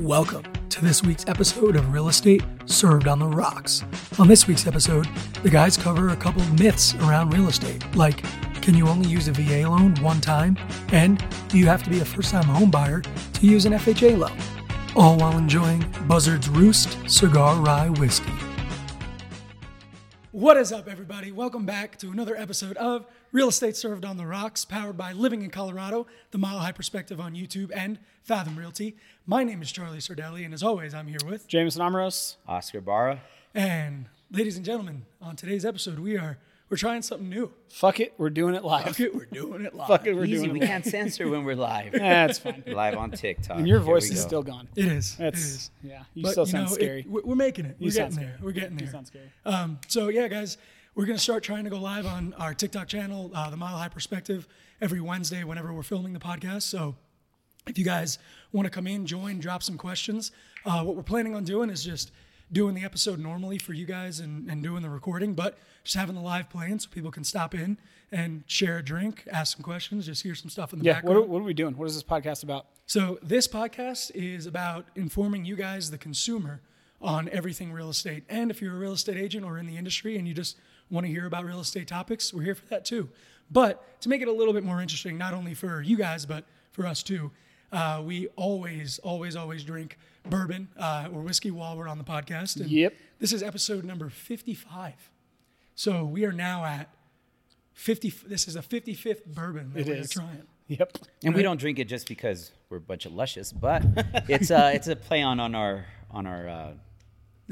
Welcome to this week's episode of Real Estate Served on the Rocks. On this week's episode, the guys cover a couple myths around real estate, like can you only use a VA loan one time? And do you have to be a first time home buyer to use an FHA loan? All while enjoying Buzzard's Roost Cigar Rye Whiskey. What is up, everybody? Welcome back to another episode of Real Estate Served on the Rocks, powered by Living in Colorado, the Mile High Perspective on YouTube, and Fathom Realty. My name is Charlie Sardelli, and as always, I'm here with. Jameson Amros. Oscar Barra. And ladies and gentlemen, on today's episode, we are we're trying something new. Fuck it, we're doing it live. Fuck it, we're doing it live. Fuck it, we're Easy. doing it. We can't censor when we're live. That's fine. live on TikTok. And your voice is go. still gone. It is. That's it is. yeah. You But still you sound know, scary. we're we're making it. You We're sound getting there. scary. We're getting there. You sound scary. Um, so yeah, guys, we're gonna start trying to go live on our TikTok channel, uh, the Mile High Perspective, every Wednesday whenever we're filming the podcast. So if you guys want to come in, join, drop some questions. Uh, what we're planning on doing is just doing the episode normally for you guys and, and doing the recording, but just having the live playing so people can stop in and share a drink, ask some questions, just hear some stuff in the yeah. background. What are, what are we doing? What is this podcast about? So this podcast is about informing you guys, the consumer, on everything real estate. And if you're a real estate agent or in the industry and you just want to hear about real estate topics, we're here for that too. But to make it a little bit more interesting, not only for you guys but for us too, uh, we always, always, always drink bourbon uh, or whiskey while we're on the podcast. And Yep. This is episode number 55. So we are now at 50. This is a 55th bourbon that It we're is. trying. Yep. And we don't drink it just because we're a bunch of luscious, but it's uh it's a play on on our on our uh,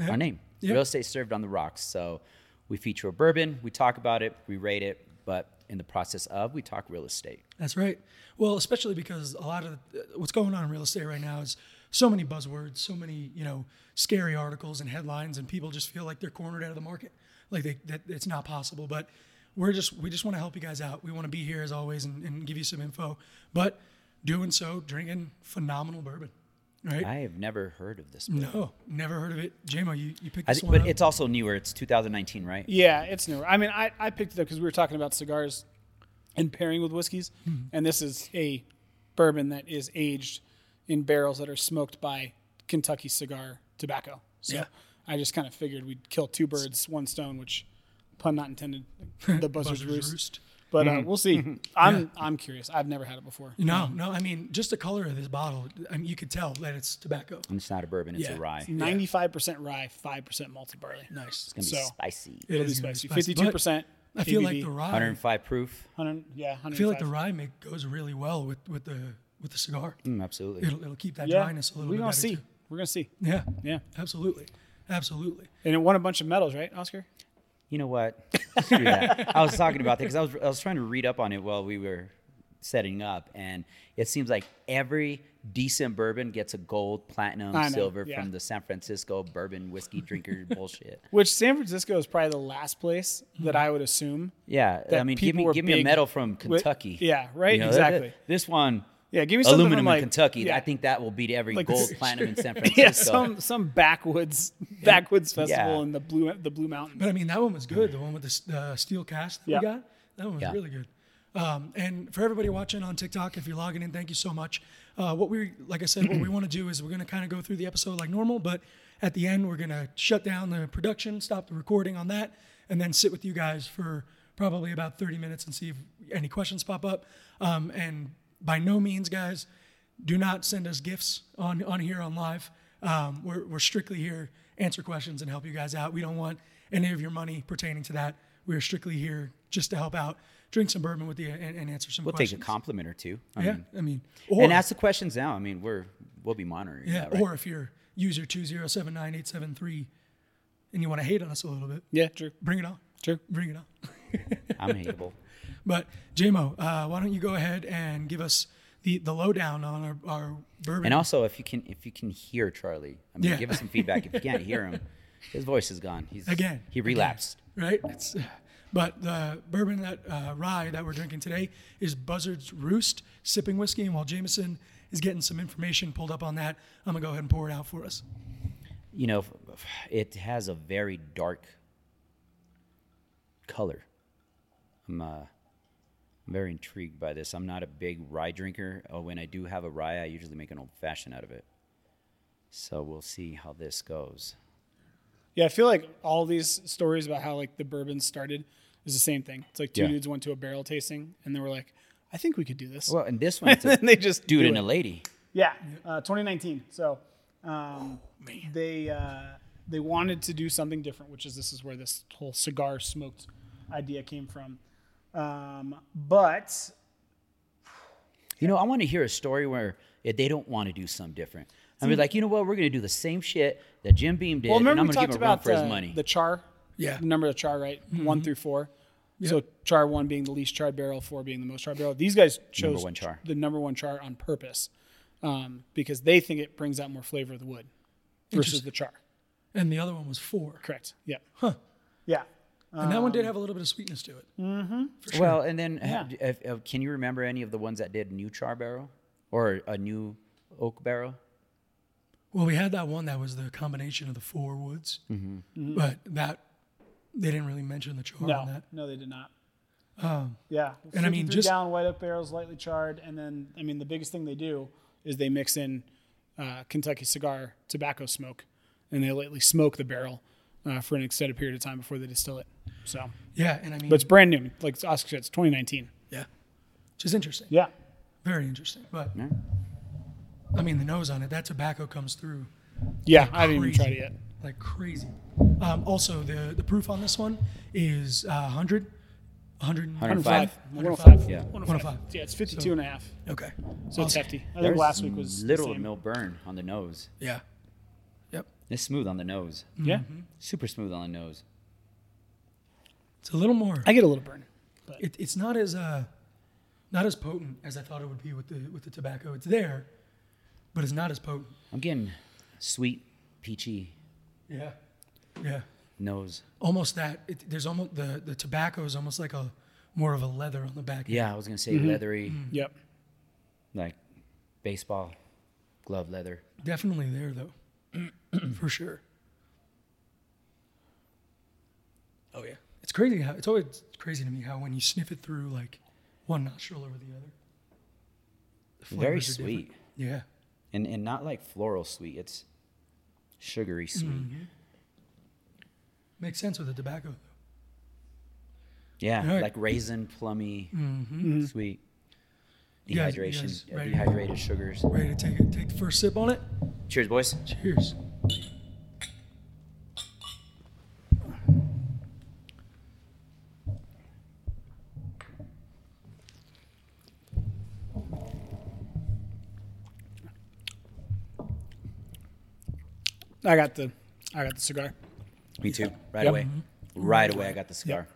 our name. Yeah. Real estate served on the rocks. So we feature a bourbon, we talk about it, we rate it, but in the process of we talk real estate. That's right. Well, especially because a lot of uh, what's going on in real estate right now is so many buzzwords, so many you know scary articles and headlines, and people just feel like they're cornered out of the market, like they, that it's not possible. But we're just we just want to help you guys out. We want to be here as always and, and give you some info, but doing so drinking phenomenal bourbon, right? I have never heard of this. bourbon. no, never heard of it. JMO, you, you picked this think, one but up. it's also newer. It's 2019, right? Yeah, it's newer. I mean, I, I picked it up because we were talking about cigars and pairing with whiskeys, Hmm. and this is a bourbon that is aged in barrels that are smoked by Kentucky Cigar Tobacco. So Yeah. I just kind of figured we'd kill two birds, one stone, which pun not intended. The buzzard's, Buzzard's roost. Roost. But uh, we'll see. I'm I'm curious. I've never had it before. No, no. I mean, just the color of this bottle, I mean, you could tell that it's tobacco. And it's not a bourbon, it's Yeah. a rye. It's Ninety-five percent rye, five percent malted barley. Nice. It's gonna be So- spicy. It It'll be is gonna be spicy. spicy, Fifty-two but percent. I feel like the rye. 105 proof. Hundred. Yeah. I feel like the rye make, goes really well with, with the with the cigar. Mm, absolutely. It'll, it'll keep that Yeah. dryness a little bit. We're bit gonna better see. too. We're gonna see. Yeah, Yeah. absolutely, absolutely. And it won a bunch of medals, right, Oscar? You know what? Screw that. I was talking about that because I was I was trying to read up on it while we were setting up, and it seems like every decent bourbon gets a gold, platinum, know, silver yeah. from the San Francisco bourbon whiskey drinker bullshit. Which San Francisco is probably the last place that Hmm. I would assume. Yeah, I mean, give me give me a medal from with- Kentucky. yeah, right, You know, exactly. This one, Yeah, give me something aluminum from in like Kentucky. Yeah, I think that will beat every Like gold, this- platinum in San Francisco. yeah, some some backwoods backwoods festival Yeah. in the blue the Blue Mountain. But I mean, that one was good. The one with the s- the steel cast that Yeah. we got, that one was Yeah. really good. Um, and for everybody watching on TikTok, if you're logging in, thank you so much. Uh, what we, like I said, what we want to do is we're going to kind of go through the episode like normal, but at the end, we're going to shut down the production, stop the recording on that, and then sit with you guys for probably about 30 minutes and see if any questions pop up. Um, and by no means, guys, do not send us gifts on, on here on live. Um, we're, we're strictly here answer questions and help you guys out. We don't want any of your money pertaining to that. We're strictly here just to help out, drink some bourbon with you, and, and answer some questions. we'll questions. take a compliment or two. I Yeah, mean, I mean, or, and ask the questions now. I mean, we're we'll be monitoring. yeah, that, right? or if you're user two zero seven nine eight seven three, and you want to hate on us a little bit, Yeah, true. bring it on. True. Bring it on. I'm hateable. But JMO, uh, why don't you go ahead and give us the, the lowdown on our, our bourbon? And also, if you can if you can hear Charlie, I mean, Yeah. give us some feedback. If you can't hear him, his voice is gone. He's again, He again, relapsed. right? It's, but the bourbon that uh, rye that we're drinking today is Buzzard's Roost sipping whiskey. And while Jameson is getting some information pulled up on that, I'm gonna go ahead and pour it out for us. You know, it has a very dark color. I'm uh, I'm very intrigued by this. I'm not a big rye drinker. Oh, when I do have a rye, I usually make an old fashioned out of it. So we'll see how this goes. Yeah, I feel like all these stories about how like the bourbon started is the same thing. It's like two Yeah. dudes went to a barrel tasting and they were like, "I think we could do this." Well, and this one, it's a and they just dude do and it. a lady. Yeah, uh, 2019. So um, they uh, they wanted to do something different, which is this is where this whole cigar smoked idea came from. Um, but You know, I want to hear a story where if they don't want to do something different. I mean, like, you know what? We're going to do the same shit that Jim Beam did, well, and I'm remember we going to talked give him a run about for his uh, money. the char, Yeah. the number of char, right? One through four. So char one being the least charred barrel, four being the most charred barrel. These guys chose one char. the number one char on purpose um, because they think it brings out more flavor of the wood versus the char. And the other one was four. Correct. Yeah. Huh. Yeah. And that one did have a little bit of sweetness to it. Well, and then Yeah. if, if- can you remember any of the ones that did new char barrel or a new oak barrel? Well, we had that one that was the combination of the four woods, but that they didn't really mention the char No, on that. no, they did not. Um, Yeah, And I mean, just- down white oak barrels, lightly charred, and then I mean the biggest thing they do is they mix in uh, Kentucky cigar tobacco smoke, and they lightly smoke the barrel uh, for an extended period of time before they distill it. So, yeah, and I mean, but it's brand new. Like Oscar said, it's 2019. yeah, which is interesting. Yeah, Very interesting. But Yeah. I mean, the nose on it, that tobacco comes through yeah. I haven't even crazy. tried it yet. like crazy. Um, also, the the proof on this one is uh, 100, 100, 105. 105. Yeah. 105. Yeah, it's 52 and a half. Okay. So it's Awesome. hefty. I think There's last week was the little same. no burn on the nose. Yeah. Yep. It's smooth on the nose. Yeah, Mm-hmm. Super smooth on the nose. It's a little more. I get a little burn. It, it's not as uh, not as potent as I thought it would be with the with the tobacco. It's there, but it's not as potent. I'm getting sweet, peachy Yeah. Yeah. nose. Almost that. It, there's almost the the tobacco is almost like a more of a leather on the back. Yeah, I was gonna say Mm-hmm. leathery, Yep. like baseball glove leather. Definitely there though, for sure. Oh yeah, it's crazy how it's always crazy to me how when you sniff it through like one nostril over the other, the Very flavors are different. sweet, Yeah, and and not like floral sweet. It's sugary sweet. Mm-hmm. makes sense with the tobacco. though. Yeah, Right. like raisin, plummy, Mm-hmm. sweet. You guys- you Dehydration, guys ready? dehydrated sugars. Ready to take it, take the first sip on it? Cheers, boys. Cheers. I got the, I got the cigar. Me too. Right Yep. away. Right away, I got the cigar.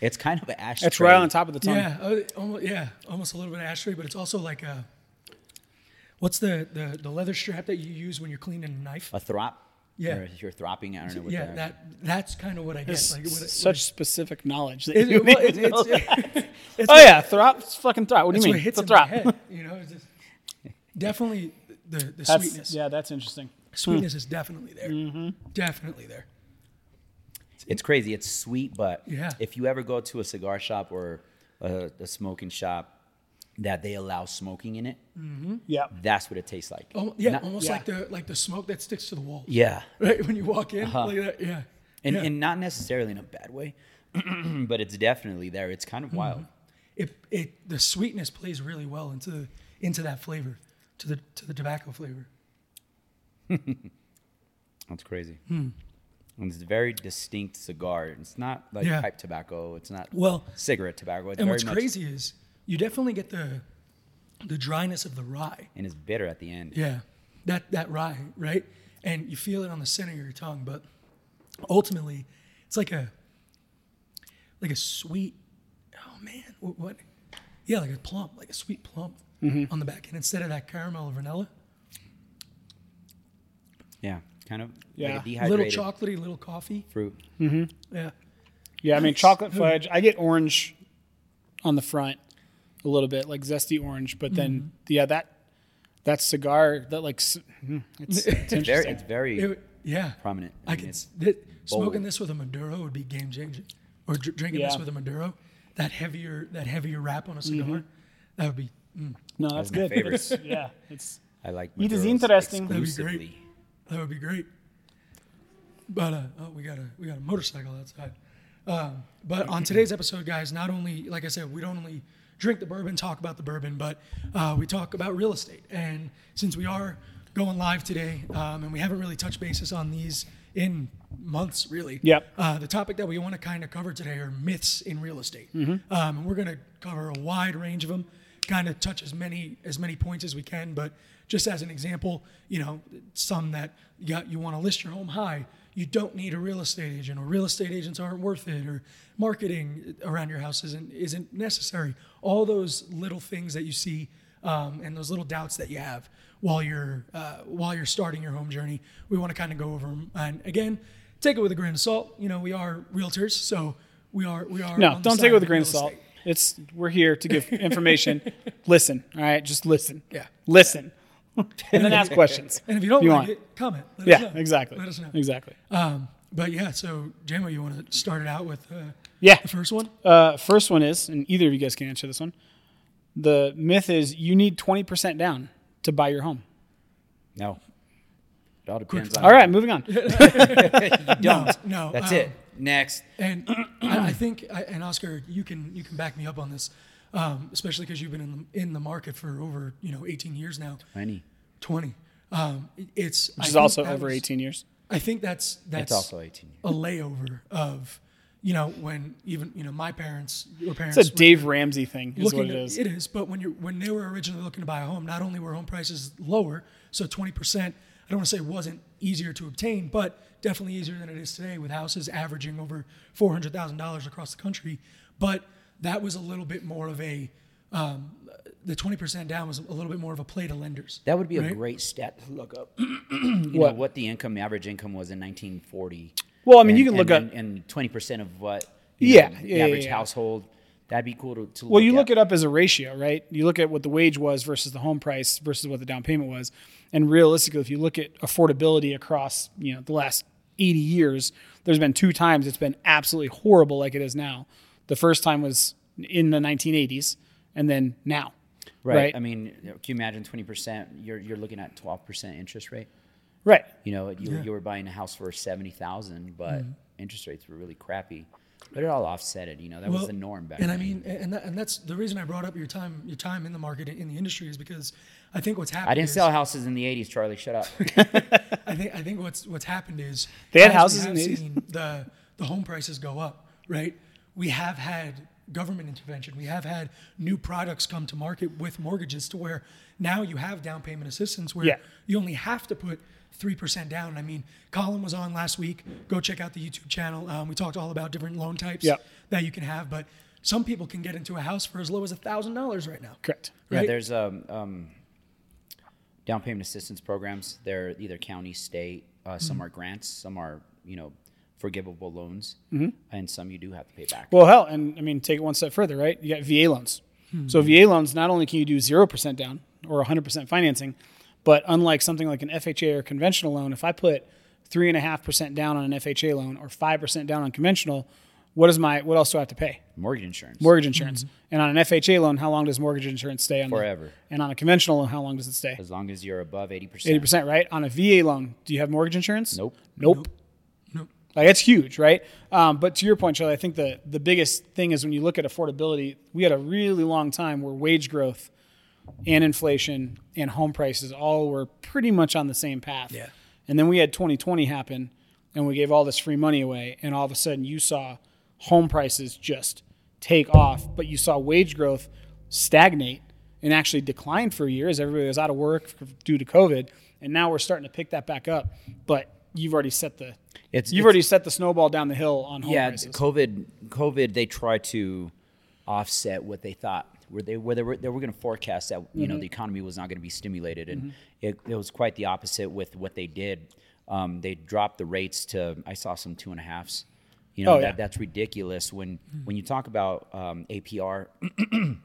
It's kind of an ashtray. It's right on top of the tongue. Yeah, uh, almost, yeah, almost a little bit of ashtray, but it's also like a. What's the, the the leather strap that you use when you're cleaning a knife? A throp. Yeah. Or if you're thropping, I don't know what Yeah, that. that that's kind of what I guess. Like what it- such specific knowledge. That It, you it, well, need it, it's, it's oh yeah, throp. It's fucking throp. What do That's you what mean? hits it's a in my throp. head. You know, it's just, definitely the, the That's, sweetness. yeah, that's interesting. Sweetness is definitely there. Mm-hmm. Definitely there. It's crazy. It's sweet, but Yeah. if you ever go to a cigar shop or a, a smoking shop that they allow smoking in it, Yeah. that's what it tastes like. Oh, yeah, Not- almost yeah. like the like the smoke that sticks to the wall. yeah. Right when you walk in, like that. Yeah. And, yeah. and not necessarily in a bad way, but it's definitely there. It's kind of Mm-hmm. wild. it it the sweetness plays really well into into that flavor, to the to the tobacco flavor. That's crazy. And it's a very distinct cigar. It's not like Hmm. Yeah. pipe tobacco. It's not Well, cigarette tobacco. It's and what's crazy is you definitely get the the dryness of the rye. and it's bitter at the end. Yeah, that that rye, right? And you feel it on the center of your tongue, but ultimately, it's like a like a sweet. Oh man, what? what yeah, like a plum, like a sweet plum Mm-hmm. on the back end instead of that caramel or vanilla. Yeah, kind of Yeah. like a Little chocolatey, little coffee. fruit. Yeah, Yeah, I mean chocolate fudge. I get orange on the front a little bit, like zesty orange, but then Mm-hmm. yeah, that that cigar that like mm, it's, it's It's very, it's very It- yeah. prominent. I mean, could it's- s- th- bold. smoking this with a Maduro would be game changing, or dr- drinking this with a Maduro. That heavier, that heavier wrap on a cigar, that would be. Mm, no, that's my good. favorite. It's- yeah, it's I like. It is interesting. That'd be exclusively. That would be great. But uh, oh, we got a we got a motorcycle outside. Um, but on today's episode, guys, not only like I said, we don't only drink the bourbon, talk about the bourbon, but uh, we talk about real estate. And since we are going live today, um, and we haven't really touched basis on these in months, really. Yep. Uh, the topic that we want to kind of cover today are myths in real estate. Um, and we're going to cover a wide range of them, kind of touch as many as many points as we can. But just as an example, you know, some that you, got, you want to list your home high, you don't need a real estate agent, or real estate agents aren't worth it, or marketing around your house isn't isn't necessary. All those little things that you see um, and those little doubts that you have while you're uh, while you're starting your home journey, we want to kind of go over them. And again, take it with a grain of salt. You know, we are realtors, so we are we are. No, on don't take it with a grain of salt. estate. It's we're here to give information. listen, all right, just listen. Yeah. listen, and then ask questions. And if you don't You like want. it, comment. Let us Yeah, know. exactly. Let us know. Exactly. Um, but yeah, so Jamo, you want to start it out with uh, Yeah. the first one? Uh, first one is, and either of you guys can answer this one. The myth is you need twenty percent down to buy your home. No. It all depends on All right, moving on. You don't. no, That's um, it. Next. And I, I think, I, and Oscar, you can you can back me up on this, um, especially because you've been in the, in the market for over you know 18 years now, 20. 20. Um, it's Which is also over eighteen years. I think that's that's It's also 18 years. a layover of, you know, when even you know my parents, your parents, It's a were Dave Ramsey thing, is what it is. At, it is, but when you when they were originally looking to buy a home, not only were home prices lower, so 20 percent. I don't want to say it wasn't easier to obtain, but definitely easier than it is today with houses averaging over four hundred thousand dollars across the country. But that was a little bit more of a um, the 20 percent down was a little bit more of a play to lenders. That would be a great stat to look up. you know, What? what the income, average income was in 1940. Well, I mean, you can look and, up- and, and 20% of what you Yeah, know, yeah, the yeah, average yeah. household. That'd be cool to, to Well, you at. look it up as a ratio, right? You look at what the wage was versus the home price versus what the down payment was. And realistically, if you look at affordability across, you know, the last 80 years, there's been two times it's been absolutely horrible like it is now. The first time was in the 1980s and then now. Right. Right. I mean, can you imagine 20%? You're, you're looking at 12% interest rate. Right. You know, you, you were buying a house for 70000 but Mm-hmm. interest rates were really crappy. But it all offset it. You know, that was the norm back And then. I mean, and that, and that's the reason I brought up your time your time in the market in the industry is because I think what's happened. I didn't is, sell houses in the 80s, Charlie. Shut up. I think I think what's what's happened is They had houses in the 80s? seen the the home prices go up, right? We have had government intervention. We have had new products come to market with mortgages to where now you have down payment assistance where Yeah. you only have to put three percent down. I mean, Colin was on last week. Go check out the YouTube channel. Um, we talked all about different loan types Yep. that you can have, but some people can get into a house for as low as a thousand dollars right now. Correct. Yeah, there's um, um, down payment assistance programs. They're either county, state. Uh, some Mm-hmm. are grants. Some are you know forgivable loans, mm-hmm. and some you do have to pay back. Well, hell, and I mean, take it one step further, right? You got VA loans. Hmm. So VA loans, not only can you do zero percent down or hundred percent financing, but unlike something like an FHA or conventional loan, if I put three and a half percent down on an FHA loan or five percent down on conventional, what is my what else do I have to pay? Mortgage insurance. Mortgage insurance. Mm-hmm. And on an FHA loan, how long does mortgage insurance stay on? the- Forever. and on a conventional loan, how long does it stay? as long as you're above eighty percent. Eighty percent, right? On a VA loan, do you have mortgage insurance? Nope. Nope. Nope. Like that's huge, right? Um, but to your point, Charlie, I think the the biggest thing is when you look at affordability, we had a really long time where wage growth and inflation and home prices all were pretty much on the same path. Yeah. And then we had 2020 happen, and we gave all this free money away, and all of a sudden you saw home prices just take off, but you saw wage growth stagnate and actually decline for a year as everybody was out of work due to COVID, and now we're starting to pick that back up. But you've already set the It's- you've it's- already set the snowball down the hill on home Yeah, prices. COVID. COVID. They tried to offset what they thought where they where they were they were going to forecast that you Mm-hmm. know the economy was not going to be stimulated, and it, it was quite the opposite with what they did. Um, they dropped the rates to I saw some two and a halfs. You know Oh, that, yeah. that's ridiculous when when you talk about um, APR.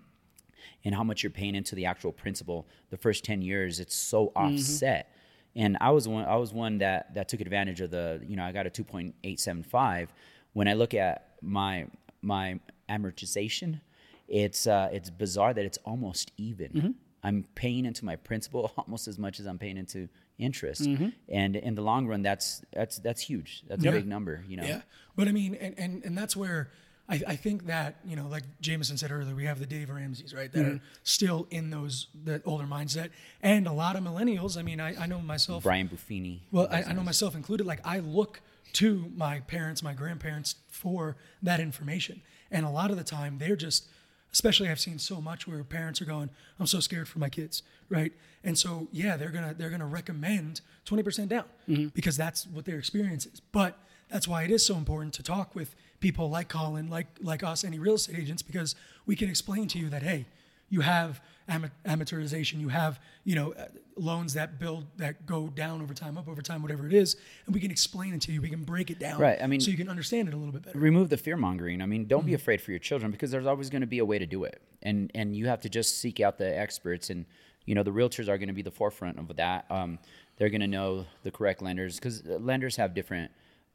and how much you're paying into the actual principal the first 10 years it's so Mm-hmm. offset and i was one i was one that that took advantage of the you know i got a 2.875 when i look at my my amortization it's uh it's bizarre that it's almost even I'm paying into my principal almost as much as I'm paying into interest. Mm-hmm. And in the long run, that's that's that's huge. That's a big number, you know. Yeah, but I mean, and and, and that's where I, I think that you know, like Jameson said earlier, we have the Dave Ramseys, right, that are mm-hmm. still in those that older mindset, and a lot of millennials. I mean, I, I know myself. Brian Buffini. Well, I, I know myself included. Like I look to my parents, my grandparents for that information, and a lot of the time they're just, especially I've seen so much where parents are going, "I'm so scared for my kids," right? And so yeah, they're gonna they're gonna recommend 20% down mm-hmm. because that's what their experience is. But that's why it is so important to talk with people like Colin, like like us, any real estate agents, because we can explain to you that hey, you have ama- amateurization, you have you know uh, loans that build that go down over time, up over time, whatever it is, and we can explain it to you. We can break it down, Right, I mean- so you can understand it a little bit better. remove the fear mongering. I mean, don't Mm-hmm. be afraid for your children because there's always going to be a way to do it, and and you have to just seek out the experts. And you know, the realtors are going to be the forefront of that. Um, they're going to know the correct lenders because lenders have different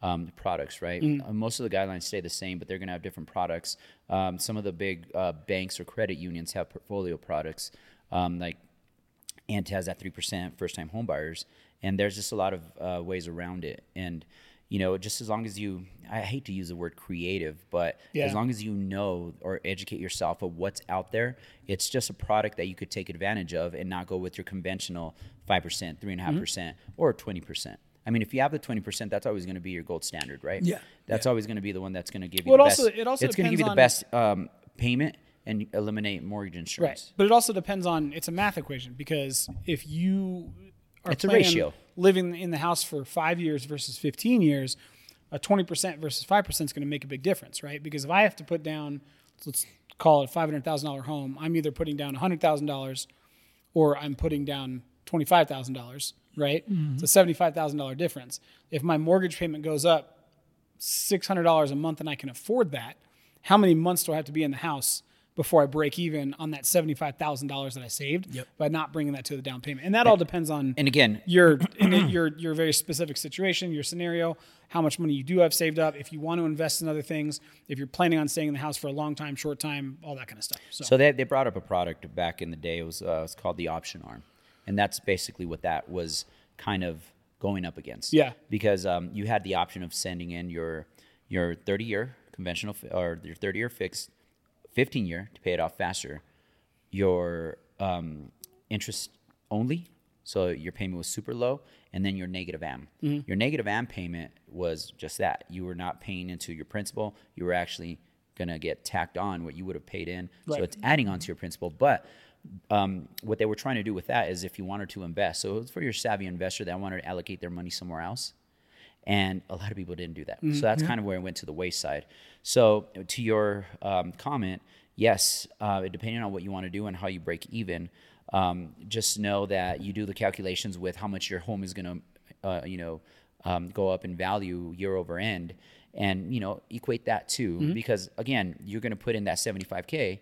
um, products, right? Mm. Uh, most of the guidelines stay the same, but they're going to have different products. Um, some of the big uh, banks or credit unions have portfolio products, um, like Ent has that three percent first time home buyers, and there's just a lot of uh, ways around it. And you know, just as long as you, I hate to use the word creative, but Yeah. as long as you know or educate yourself of what's out there, it's just a product that you could take advantage of and not go with your conventional five percent, three and a half percent, or twenty percent. I mean, if you have the twenty percent, that's always going to be your gold standard, right? Yeah. That's always going to be the one that's going to give you Well, the it best. also- it also it's going to give you the best um, payment and eliminate mortgage insurance. Right. But it also depends on it's a math equation because if you are It's a ratio. living in the house for five years versus 15 years, a 20% versus 5% is going to make a big difference, right? Because if I have to put down, let's call it a $500,000 home, I'm either putting down $100,000 or I'm putting down $25,000, right? It's a $75,000 difference. If my mortgage payment goes up $600 a month and I can afford that, how many months do I have to be in the house before I break even on that $75,000 that I saved Yep. by not bringing that to the down payment? And that all depends on And again, your your your very specific situation, your scenario, how much money you do have saved up, if you want to invest in other things, if you're planning on staying in the house for a long time, short time, all that kind of stuff. So, So they, they brought up a product back in the day. It was uh, it's called the option arm, and that's basically what that was kind of going up against. Yeah. Because um, you had the option of sending in your your 30 year conventional or your 30 year fixed, 15 year to pay it off faster, your um, interest only. So your payment was super low, and then your negative AM. Mm-hmm. Your negative AM payment was just that. You were not paying into your principal. You were actually gonna get tacked on what you would have paid in. So it's adding on to your principal. But um, what they were trying to do with that is if you wanted to invest, so it was for your savvy investor that wanted to allocate their money somewhere else. And a lot of people didn't do that. So that's kind of where it went to the wayside. So to your um, comment, yes, uh, depending on what you want to do and how you break even, um, just know that you do the calculations with how much your home is going to, uh, you know, um, go up in value year over end, and you know, equate that too. Because again, you're going to put in that 75k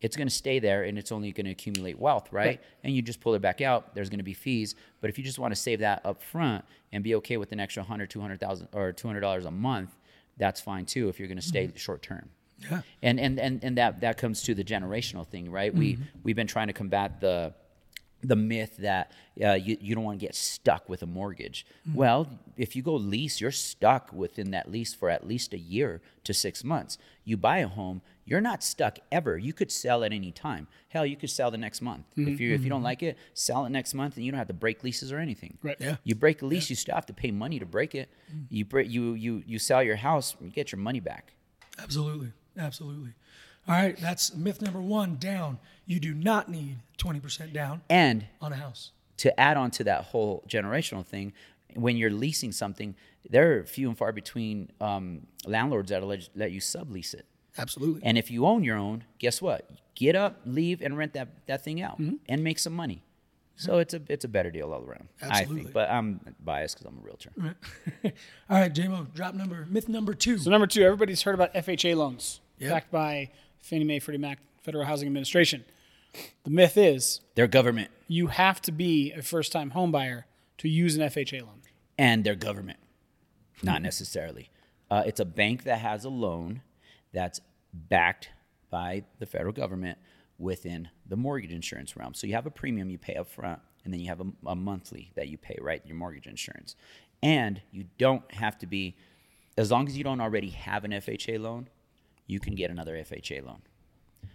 it's going to stay there and it's only going to accumulate wealth, right? Right. And you just pull it back out, there's going to be fees. But if you just want to save that up front and be okay with an extra 100, 200,000 or $200 a month, that's fine too if you're going to stay mm-hmm. short term. Yeah. And, and and and that that comes to the generational thing, right? We mm-hmm. we've been trying to combat the the myth that uh, you, you don't want to get stuck with a mortgage. Mm. Well, if you go lease, you're stuck within that lease for at least a year to six months. You buy a home, you're not stuck ever. You could sell at any time. Hell, you could sell the next month. If mm-hmm, you if you don't mm-hmm. like it, sell it next month, and you don't have to break leases or anything. Right. Yeah. You break a lease, you still have to pay money to break it. Mm. You break you you you sell your house, you get your money back. Absolutely. Absolutely. All right. That's myth number one down. You do not need 20% down And on a house. to add on to that whole generational thing, when you're leasing something, there are few and far between um, landlords that'll let, let you sublease it. Absolutely. And if you own your own, guess what? Get up, leave, and rent that, that thing out and make some money. So it's a it's a better deal all around. I Absolutely. think, but I'm biased because I'm a realtor. All right, JMO, drop number, myth number two. So number two, everybody's heard about FHA loans Yep. backed by Fannie Mae, Freddie Mac, Federal Housing Administration. The myth is Their government you have to be a first-time homebuyer to use an FHA loan. and their government, not necessarily. Uh, it's a bank that has a loan that's backed by the federal government within the mortgage insurance realm. So you have a premium you pay up front, and then you have a, a monthly that you pay, right? Your mortgage insurance. And you don't have to be, as long as you don't already have an FHA loan, you can get another FHA loan.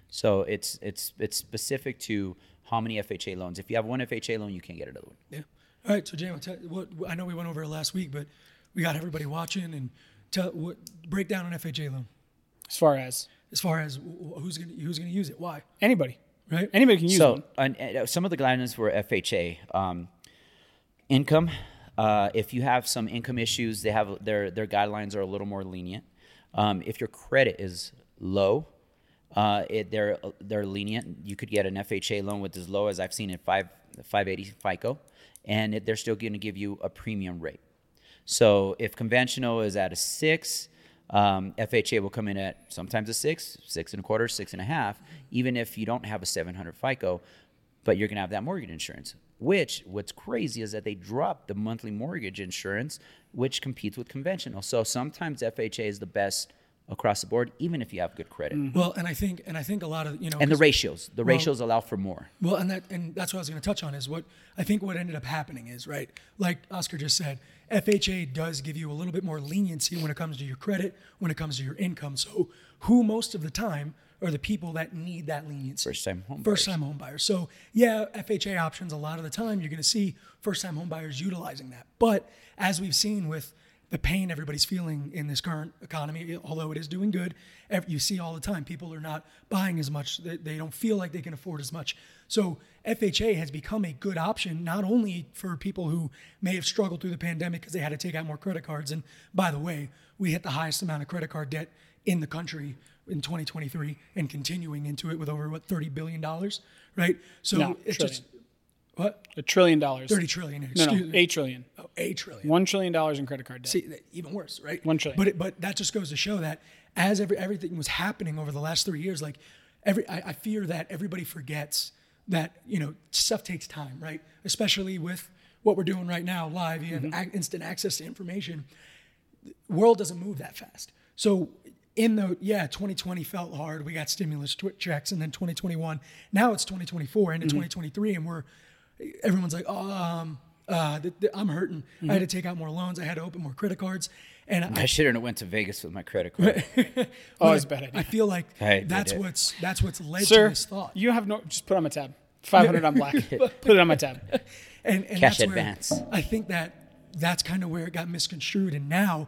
So it's it's it's specific to how many FHA loans. If you have one FHA loan, you can't get another one. Yeah. All right. So, Jay, what, what I know we went over it last week, but we got everybody watching and tell what break down an FHA loan As far as as far as who's gonna who's gonna use it, why, anybody, right? anybody can use it. so one. and, and some of the guidelines for FHA um, income. Uh, if you have some income issues, they have their their guidelines are a little more lenient. Um, if your credit is low, uh, it, they're they're lenient. You could get an FHA loan with as low as I've seen at five 580 FICO, and it, they're still going to give you a premium rate. So if conventional is at a six, um, FHA will come in at sometimes a six, six and a quarter, six and a half, even if you don't have a 700 FICO, but you're going to have that mortgage insurance. Which, what's crazy is that they dropped the monthly mortgage insurance, which competes with conventional. So sometimes FHA is the best across the board, even if you have good credit. Mm-hmm. Well, and I think and I think a lot of you know And the ratios, the Well- ratios allow for more. Well, and that and that's what I was going to touch on is what I think what ended up happening is right, like Oscar just said, FHA does give you a little bit more leniency when it comes to your credit, when it comes to your income. So, who most of the time are the people that need that leniency? First-time home First time home buyers. So, yeah, FHA options a lot of the time you're going to see first time home buyers utilizing that. But as we've seen with the pain everybody's feeling in this current economy, although it is doing good, you see all the time people are not buying as much. They don't feel like they can afford as much. So FHA has become a good option not only for people who may have struggled through the pandemic because they had to take out more credit cards. And by the way, we hit the highest amount of credit card debt in the country in 2023 and continuing into it with over what 30 billion dollars, right? So No, it's trillion. just what A trillion dollars. 30 trillion. No, Excuse no, me. eight trillion. Oh, eight trillion. One trillion dollars in credit card debt. See, even worse, right? One trillion. But it, but that just goes to show that as every everything was happening over the last three years, like every I, I fear that everybody forgets that you know stuff takes time, right? Especially with what we're doing right now, live. You have Mm-hmm. ac- instant access to information. The world doesn't move that fast. So in the yeah, 2020 felt hard. We got stimulus tw- checks, and then 2021. Now it's 2024 into Mm-hmm. 2023, and we're everyone's like, oh, um, uh, th- th- I'm hurting. I had to Mm-hmm. take out more loans. I had to open more credit cards, and I, I shouldn't have went to Vegas with my credit card. Always a but bad I feel like I that's what's that's what's led to this thought. you have no. Just put on my tab. Five hundred on black. put it on my tab. and, and Cash that's where advance. I think that that's kind of where it got misconstrued. And now,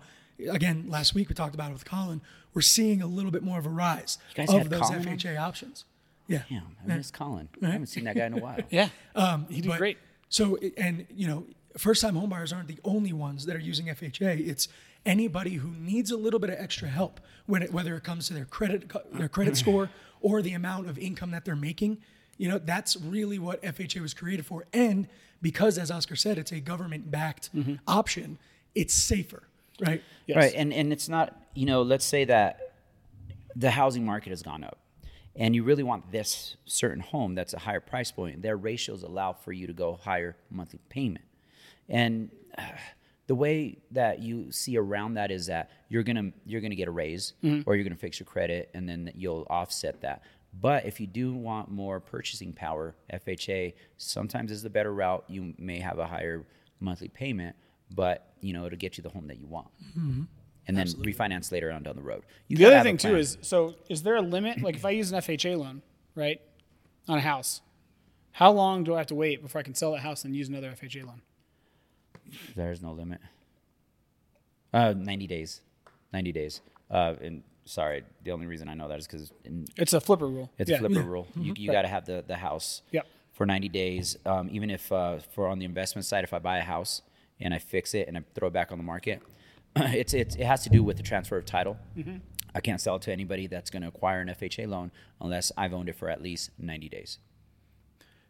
again, last week we talked about it with Colin. We're seeing a little bit more of a rise of those Colin on? FHA options. Yeah. Damn, I miss Colin. I haven't seen that guy in a while. Yeah. Um, he did But- great. So, and you know, first-time homebuyers aren't the only ones that are using FHA. It's anybody who needs a little bit of extra help when it, whether it comes to their credit their credit score or the amount of income that they're making. You know, that's really what FHA was created for. And because, as Oscar said, it's a government-backed option, it's safer, right? Yes. Right, and and it's not you know let's say that the housing market has gone up, and you really want this certain home that's a higher price point. Their ratios allow for you to go higher monthly payment, and uh, the way that you see around that is that you're gonna you're gonna get a raise or you're gonna fix your credit, and then you'll offset that. But if you do want more purchasing power, FHA sometimes is the better route. You may have a higher monthly payment, but you know it'll get you the home that you want, and then refinance later on down the road. You The other thing too is so is there a limit? Like if I use an FHA loan, right, on a house, how long do I have to wait before I can sell that house and use another FHA loan? there's no limit. Uh, ninety days, ninety days. Uh, and sorry, the only reason I know that is because It's a flipper rule. It's yeah. a flipper rule. You, you got to have the, the house Yep. for 90 days. Um, even if uh, for on the investment side, if I buy a house and I fix it and I throw it back on the market, it's, it's it has to do with the transfer of title. I can't sell it to anybody that's going to acquire an FHA loan unless I've owned it for at least 90 days.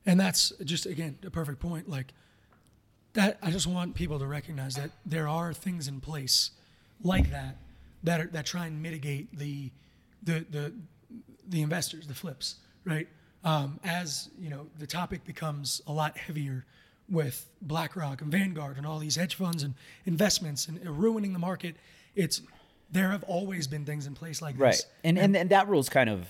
And that's just again a perfect point. Like that, I just want people to recognize that there are things in place like that that are, that try and mitigate the the the the investors, the flips, right? Um, as you know, the topic becomes a lot heavier with BlackRock and Vanguard and all these hedge funds and investments and ruining the market. It's there have always been things in place like Right. this. And, and and that rule's kind of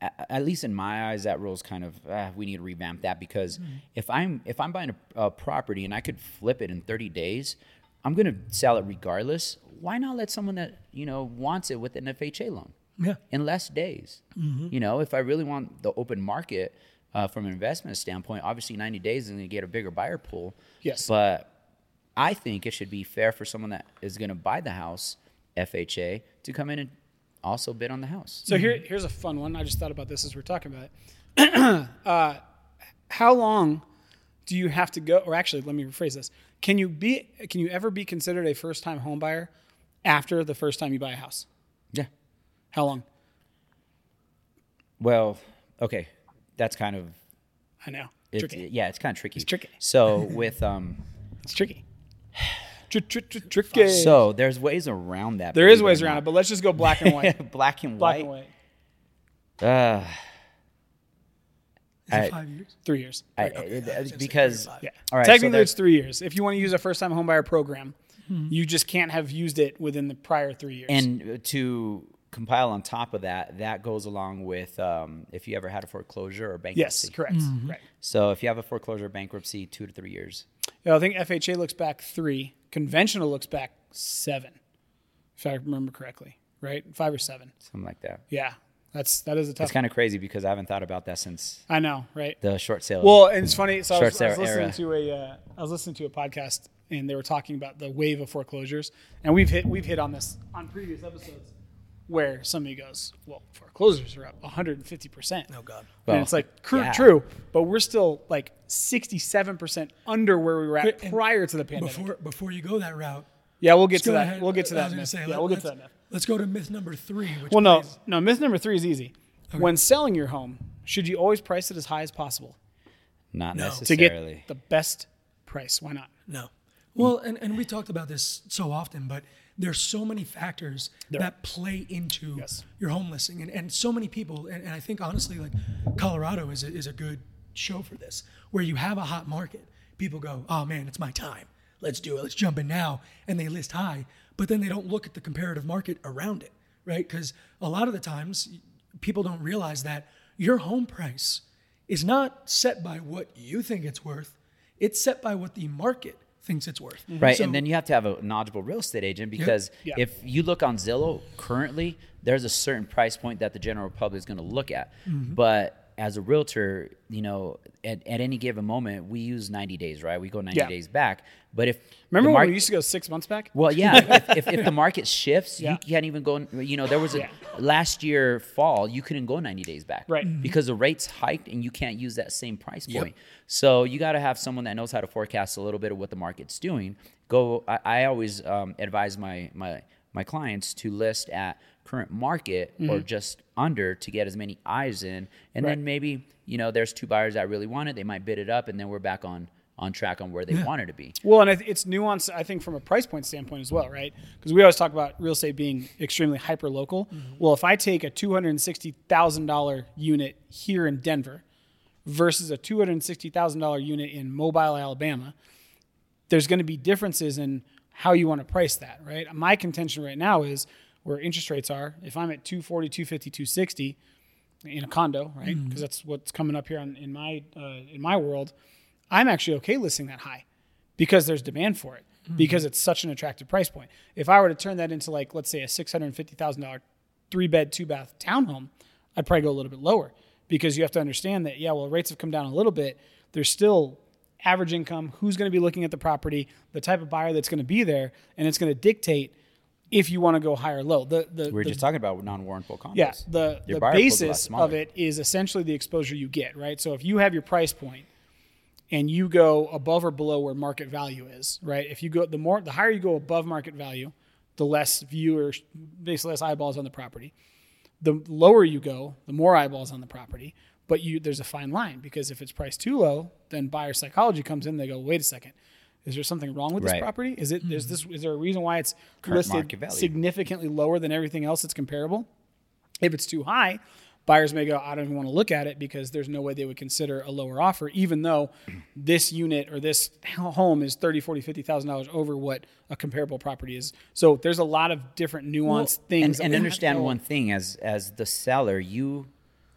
at least in my eyes, that rule is kind of uh, we need to revamp that because if I'm if I'm buying a, a property and I could flip it in 30 days, I'm gonna sell it regardless. Why not let someone that you know wants it with an FHA loan Yeah. in less days? You know, if I really want the open market uh, from an investment standpoint, obviously 90 days is gonna get a bigger buyer pool. Yes. but I think it should be fair for someone that is gonna buy the house FHA to come in and also bid on the house. So here, here's a fun one. I just thought about this as we're talking about it. uh, how long do you have to go? Or actually, let me rephrase this: Can you be? Can you ever be considered a first-time home buyer after the first time you buy a house? Yeah. How long? Well, okay, that's kind of I know. it's, tricky. yeah, it's kind of tricky. It's tricky. So with um, It's tricky. Tr- tr- tr- tricky. so there's ways around that. there is ways around it, but let's just go black and white. black and black white. and white. Uh, I- five years? Three years. I, Okay, it- I was gonna say because Yeah. all right, Technically, there's- it's three years. If you want to use a first-time homebuyer program, Hmm. you just can't have used it within the prior three years. and to compile on top of that, that goes along with um, if you ever had a foreclosure or bankruptcy. yes, correct. Mm-hmm. Right. So if you have a foreclosure or bankruptcy, two to three years. Yeah, I think FHA looks back three. Conventional looks back seven, if I remember correctly. Right, five or seven. Something like that. Yeah, that's that is a tough. It's kind of crazy because I haven't thought about that since I know, right? the short sale. Well, and it's funny. So I was, I was listening era. to a uh, I was listening to a podcast, and they were talking about the wave of foreclosures, and we've hit we've hit on this on previous episodes, where somebody goes, "Well, foreclosures are up 150 percent." Oh God. Well, and it's like cr- yeah. true, but we're still like 67 percent under where we were at Wait, and prior to the pandemic. Before before you go that route, yeah, we'll get let's to that. ahead. We'll get to I that. was myth. say, yeah, let- we'll get to let's- that. myth. Let's go to myth number three. Which Well, no, plays- no. Myth number three is easy. When selling your home, should you always price it as high as possible not No. To to get the best price? Why not? No. Well, and, and we talked about this so often, but there's so many factors that play into Yes. your home listing. And, and so many people, and, and I think honestly, like Colorado is a, is a good show for this, where you have a hot market. People go, oh man, it's my time. Let's do it. Let's jump in now. And they list high, but then they don't look at the comparative market around it, right? Because a lot of the times people don't realize that your home price is not set by what you think it's worth. It's set by what the market thinks it's worth. Right, So- and then you have to have a knowledgeable real estate agent because Yeah. if you look on Zillow currently, there's a certain price point that the general public is going to look at. Mm-hmm. But as a realtor, you know, at, at any given moment, we use 90 days, right? We go 90 Yeah. days back. But if Remember the when we used to go six months back? well, yeah, if, if, if the market shifts, Yeah. you can't even go. You know, there was a Yeah. last year fall, you couldn't go 90 days back, Right. Mhm. Because the rates hiked, and you can't use that same price point. So you got to have someone that knows how to forecast a little bit of what the market's doing. Go. I, I always um, advise my my my clients to list at current market or just under to get as many eyes in, and Mm-hmm. Right. then maybe you know there's two buyers that really want it. They might bid it up, and then we're back on on track on where they wanted to be. Well, and it's nuanced, I think, from a price point standpoint as well, right? Because we always talk about real estate being extremely hyper local. Mm-hmm. Well, if I take a $260,000 unit here in Denver versus a $260,000 unit in Mobile, Alabama, there's going to be differences in how you want to price that, right? My contention right now is where interest rates are. If I'm at 240, 250, 260 in a condo, right? Because that's what's coming up here on, in my uh, in my world, I'm actually okay listing that high because there's demand for it because it's such an attractive price point. If I were to turn that into like let's say a six hundred fifty thousand dollar three bed two bath townhome, I'd probably go a little bit lower because you have to understand that yeah, well rates have come down a little bit. There's still average income, who's going to be looking at the property, the type of buyer that's going to be there, and it's going to dictate if you want to go high or low. The the, We were the just talking about non-warrantable condos. yeah, the, Your the buyer pool's a lot basis of it is essentially the exposure you get, right? So if you have your price point and you go above or below where market value is, right? If you go the more the higher you go above market value, the less viewers, basically less eyeballs on the property. The lower you go, the more eyeballs on the property. But you there's a fine line because if it's priced too low, then buyer psychology comes in. They go, wait a second, is there something wrong with this Right. property? Is it is this mm-hmm. is there a reason why it's Current listed significantly lower than everything else that's comparable? If it's too high, buyers may go, I don't even want to look at it because there's no way they would consider a lower offer, even though mm-hmm. this unit or this home is 30, 40, 50,000 dollars over what a comparable property is. So there's a lot of different nuanced things. and, and we have to understand one thing as as the seller you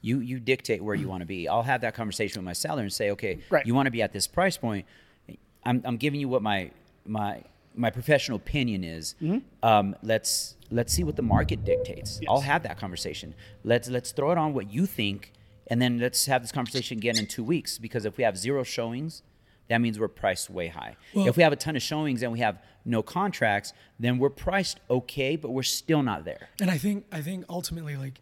You you dictate where you want to be. I'll have that conversation with my seller and say, okay, Right. you want to be at this price point. I'm, I'm giving you what my my my professional opinion is. Um, let's let's see what the market dictates. I'll have that conversation. Let's let's throw it on what you think, and then let's have this conversation again in two weeks. Because if we have zero showings, that means we're priced way high. Well- if we have a ton of showings and we have no contracts, then we're priced okay, but we're still not there. And I think I think ultimately, like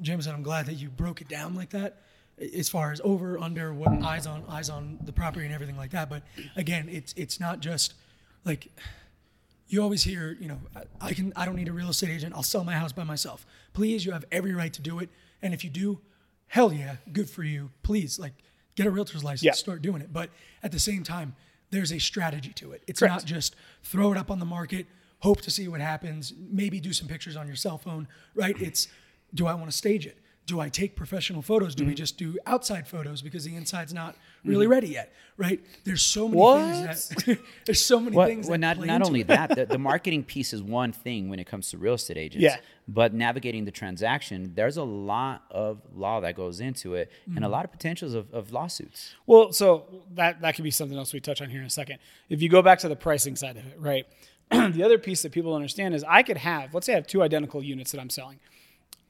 Jameson, I'm glad that you broke it down like that, as far as over, under, what eyes on eyes on the property and everything like that. But again, it's it's not just like you always hear, you know, I, I can I don't need a real estate agent. I'll sell my house by myself. Please, you have every right to do it. And if you do, hell yeah, good for you. Please, like get a realtor's license, Yeah. start doing it. But at the same time, there's a strategy to it. It's Correct. not just throw it up on the market, hope to see what happens, maybe do some pictures on your cell phone, right? It's do I want to stage it? Do I take professional photos? Do we Mm-hmm. just do outside photos because the inside's not really ready yet, right? There's so many What? things that there's so many Well, things well that not not only it. that, the, the marketing piece is one thing when it comes to real estate agents. Yeah. But navigating the transaction, there's a lot of law that goes into it, and Mm-hmm. a lot of potentials of, of lawsuits. Well, so that that could be something else we touch on here in a second. If you go back to the pricing side of it, right? the other piece that people understand is I could have, let's say I have two identical units that I'm selling.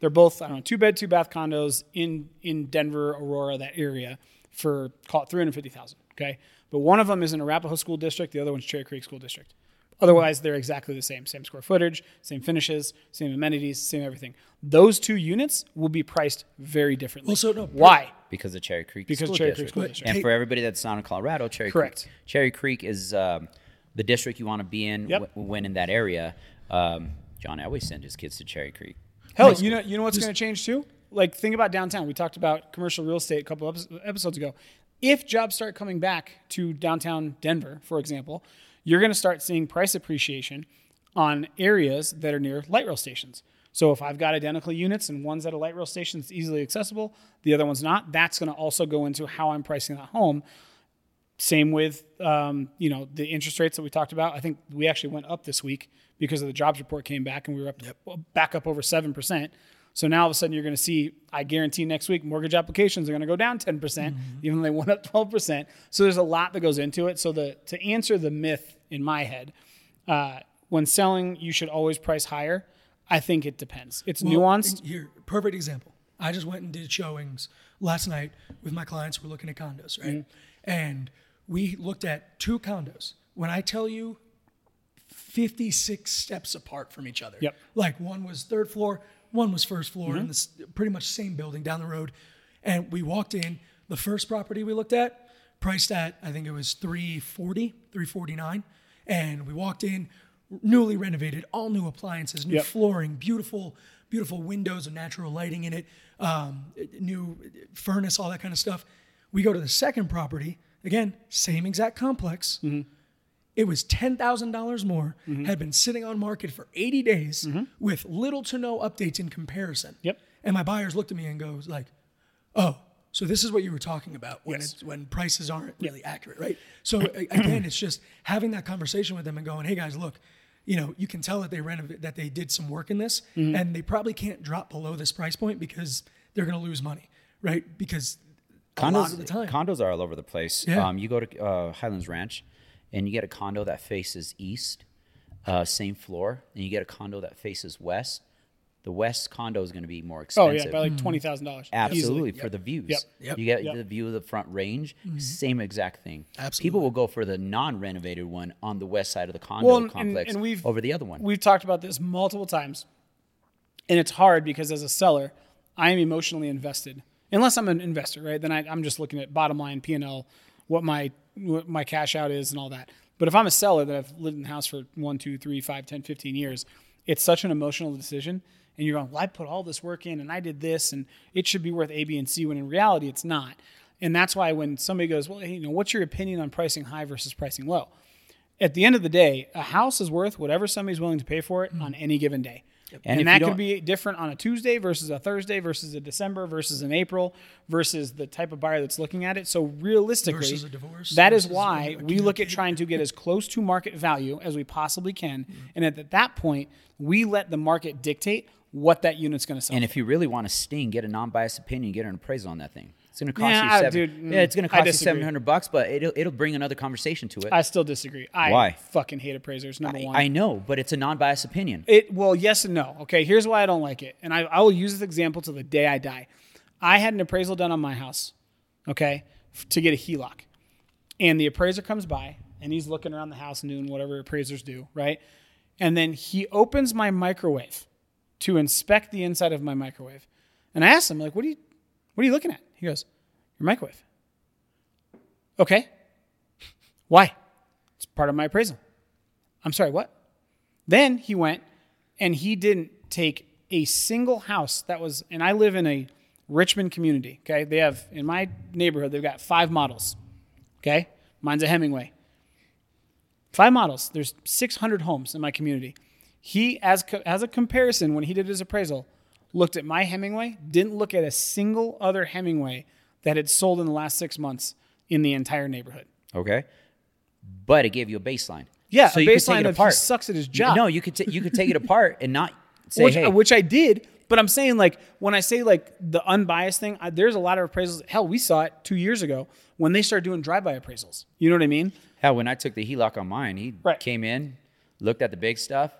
They're both, I don't know, two bed, two bath condos in in Denver, Aurora, that area for call it 350,000, okay? But one of them is in Arapahoe School District, the other one's Cherry Creek School District. Otherwise, they're exactly the same. Same square footage, same finishes, same amenities, same everything. Those two units will be priced very differently. Well, so no, Why? Because of Cherry Creek Because School Cherry Creek District. School District. And for everybody that's not in Colorado, Cherry Correct. Creek, Cherry Creek is um, the district you want to be in Yep. w- when in that area. Um, John always send his kids to Cherry Creek. Hell, you know, you know what's going to change too? Like, think about downtown. We talked about commercial real estate a couple epi- episodes ago. If jobs start coming back to downtown Denver, for example, you're going to start seeing price appreciation on areas that are near light rail stations. So if I've got identical units and one's at a light rail station that's easily accessible, the other one's not, that's going to also go into how I'm pricing that home. Same with um, you know the interest rates that we talked about. I think we actually went up this week because of the jobs report came back and we were up well, back up over seven percent. So now all of a sudden you're going to see, I guarantee next week mortgage applications are going to go down ten percent, even though they went up twelve percent. So there's a lot that goes into it. So the to answer the myth in my head, uh, when selling you should always price higher. I think it depends. It's Well, nuanced. Here, perfect example. I just went and did showings last night with my clients. We're looking at condos, right? Mm-hmm. And we looked at two condos. When I tell you 56 steps apart from each other. Yep. Mm-hmm. Like one was third floor, one was first floor in this pretty much same building down the road. And we walked in, the first property we looked at, priced at I think it was 340, 349. And we walked in, newly renovated, all new appliances, new Yep. flooring, beautiful, beautiful windows and natural lighting in it, um, new furnace, all that kind of stuff. We go to the second property, again, same exact complex. Mm-hmm. It was ten thousand dollars more. Mm-hmm. Had been sitting on market for eighty days mm-hmm. with little to no updates in comparison. Yep. And my buyers looked at me and goes like, "Oh, so this is what you were talking about when Yes. it's when prices aren't really accurate, right?" So again, it's just having that conversation with them and going, "Hey guys, look." You know, you can tell that they renovate that they did some work in this, and they probably can't drop below this price point because they're going to lose money, right? Because a lot of the time, condos are all over the place. Yeah. Um, you go to uh, Highlands Ranch, and you get a condo that faces east, uh, same floor, and you get a condo that faces west. The west condo is going to be more expensive. Oh yeah, by like twenty thousand dollars. Absolutely for the views. Yep. Yep. You get Yep. the view of the front range. Same exact thing. Absolutely. People will go for the non-renovated one on the west side of the condo Well, and- complex and we've- over the other one. We've talked about this multiple times, and it's hard because as a seller, I am emotionally invested. Unless I'm an investor, right? Then I, I'm just looking at bottom line P and L, what my what my cash out is, and all that. But if I'm a seller that I've lived in the house for one, two, three, five, 10, 15 years, it's such an emotional decision. And you're going, well, I put all this work in, and I did this, and it should be worth A, B, and C. When in reality, it's not. And that's why when somebody goes, well, hey, you know, what's your opinion on pricing high versus pricing low? at the end of the day, a house is worth whatever somebody's willing to pay for it hmm. on any given day. And And, that could be different on a Tuesday versus a Thursday versus a December versus an April versus the type of buyer that's looking at it. So realistically, Versus a divorce that is versus why a- a we look at trying to get as close to market value as we possibly can. Mm-hmm. And at that point, we let the market dictate what that unit's going to sell. And if you really want to sting, get a non-biased opinion, get an appraisal on that thing. It's going to cost you I- seven. dude, yeah, it's going mm, to cost you seven hundred bucks, but it'll it'll bring another conversation to it. I still disagree. I Why? fucking hate appraisers. Number one. I know, but it's a non-biased opinion. It well, yes and no. Okay, here's why I don't like it, and I, I will use this example till the day I die. I had an appraisal done on my house, okay, f- to get a HELOC, and the appraiser comes by and he's looking around the house and doing whatever appraisers do, right? And then he opens my microwave to inspect the inside of my microwave, and I asked him like, "What are you, what are you looking at?" He goes, "Your microwave." Okay. Why? It's part of my appraisal. I'm sorry, what? Then he went and he didn't take a single house that was, and I live in a Richmond community. Okay. They have, in my neighborhood, they've got five models. Okay. Mine's a Hemingway. Five models. There's 600 homes in my community. He, as, as a comparison, when he did his appraisal, looked at my Hemingway, didn't look at a single other Hemingway that had sold in the last six months in the entire neighborhood. Okay, but it gave you a baseline. Yeah, so a baseline take it of he apart. sucks at his job. No, you could ta- you could take it apart and not say, which, hey, which I did. But I'm saying like when I say like the unbiased thing, I, there's a lot of appraisals. Hell, we saw it two years ago when they started doing drive-by appraisals. You know what I mean? hell, when I took the HELOC on mine, he Right. came in, looked at the big stuff,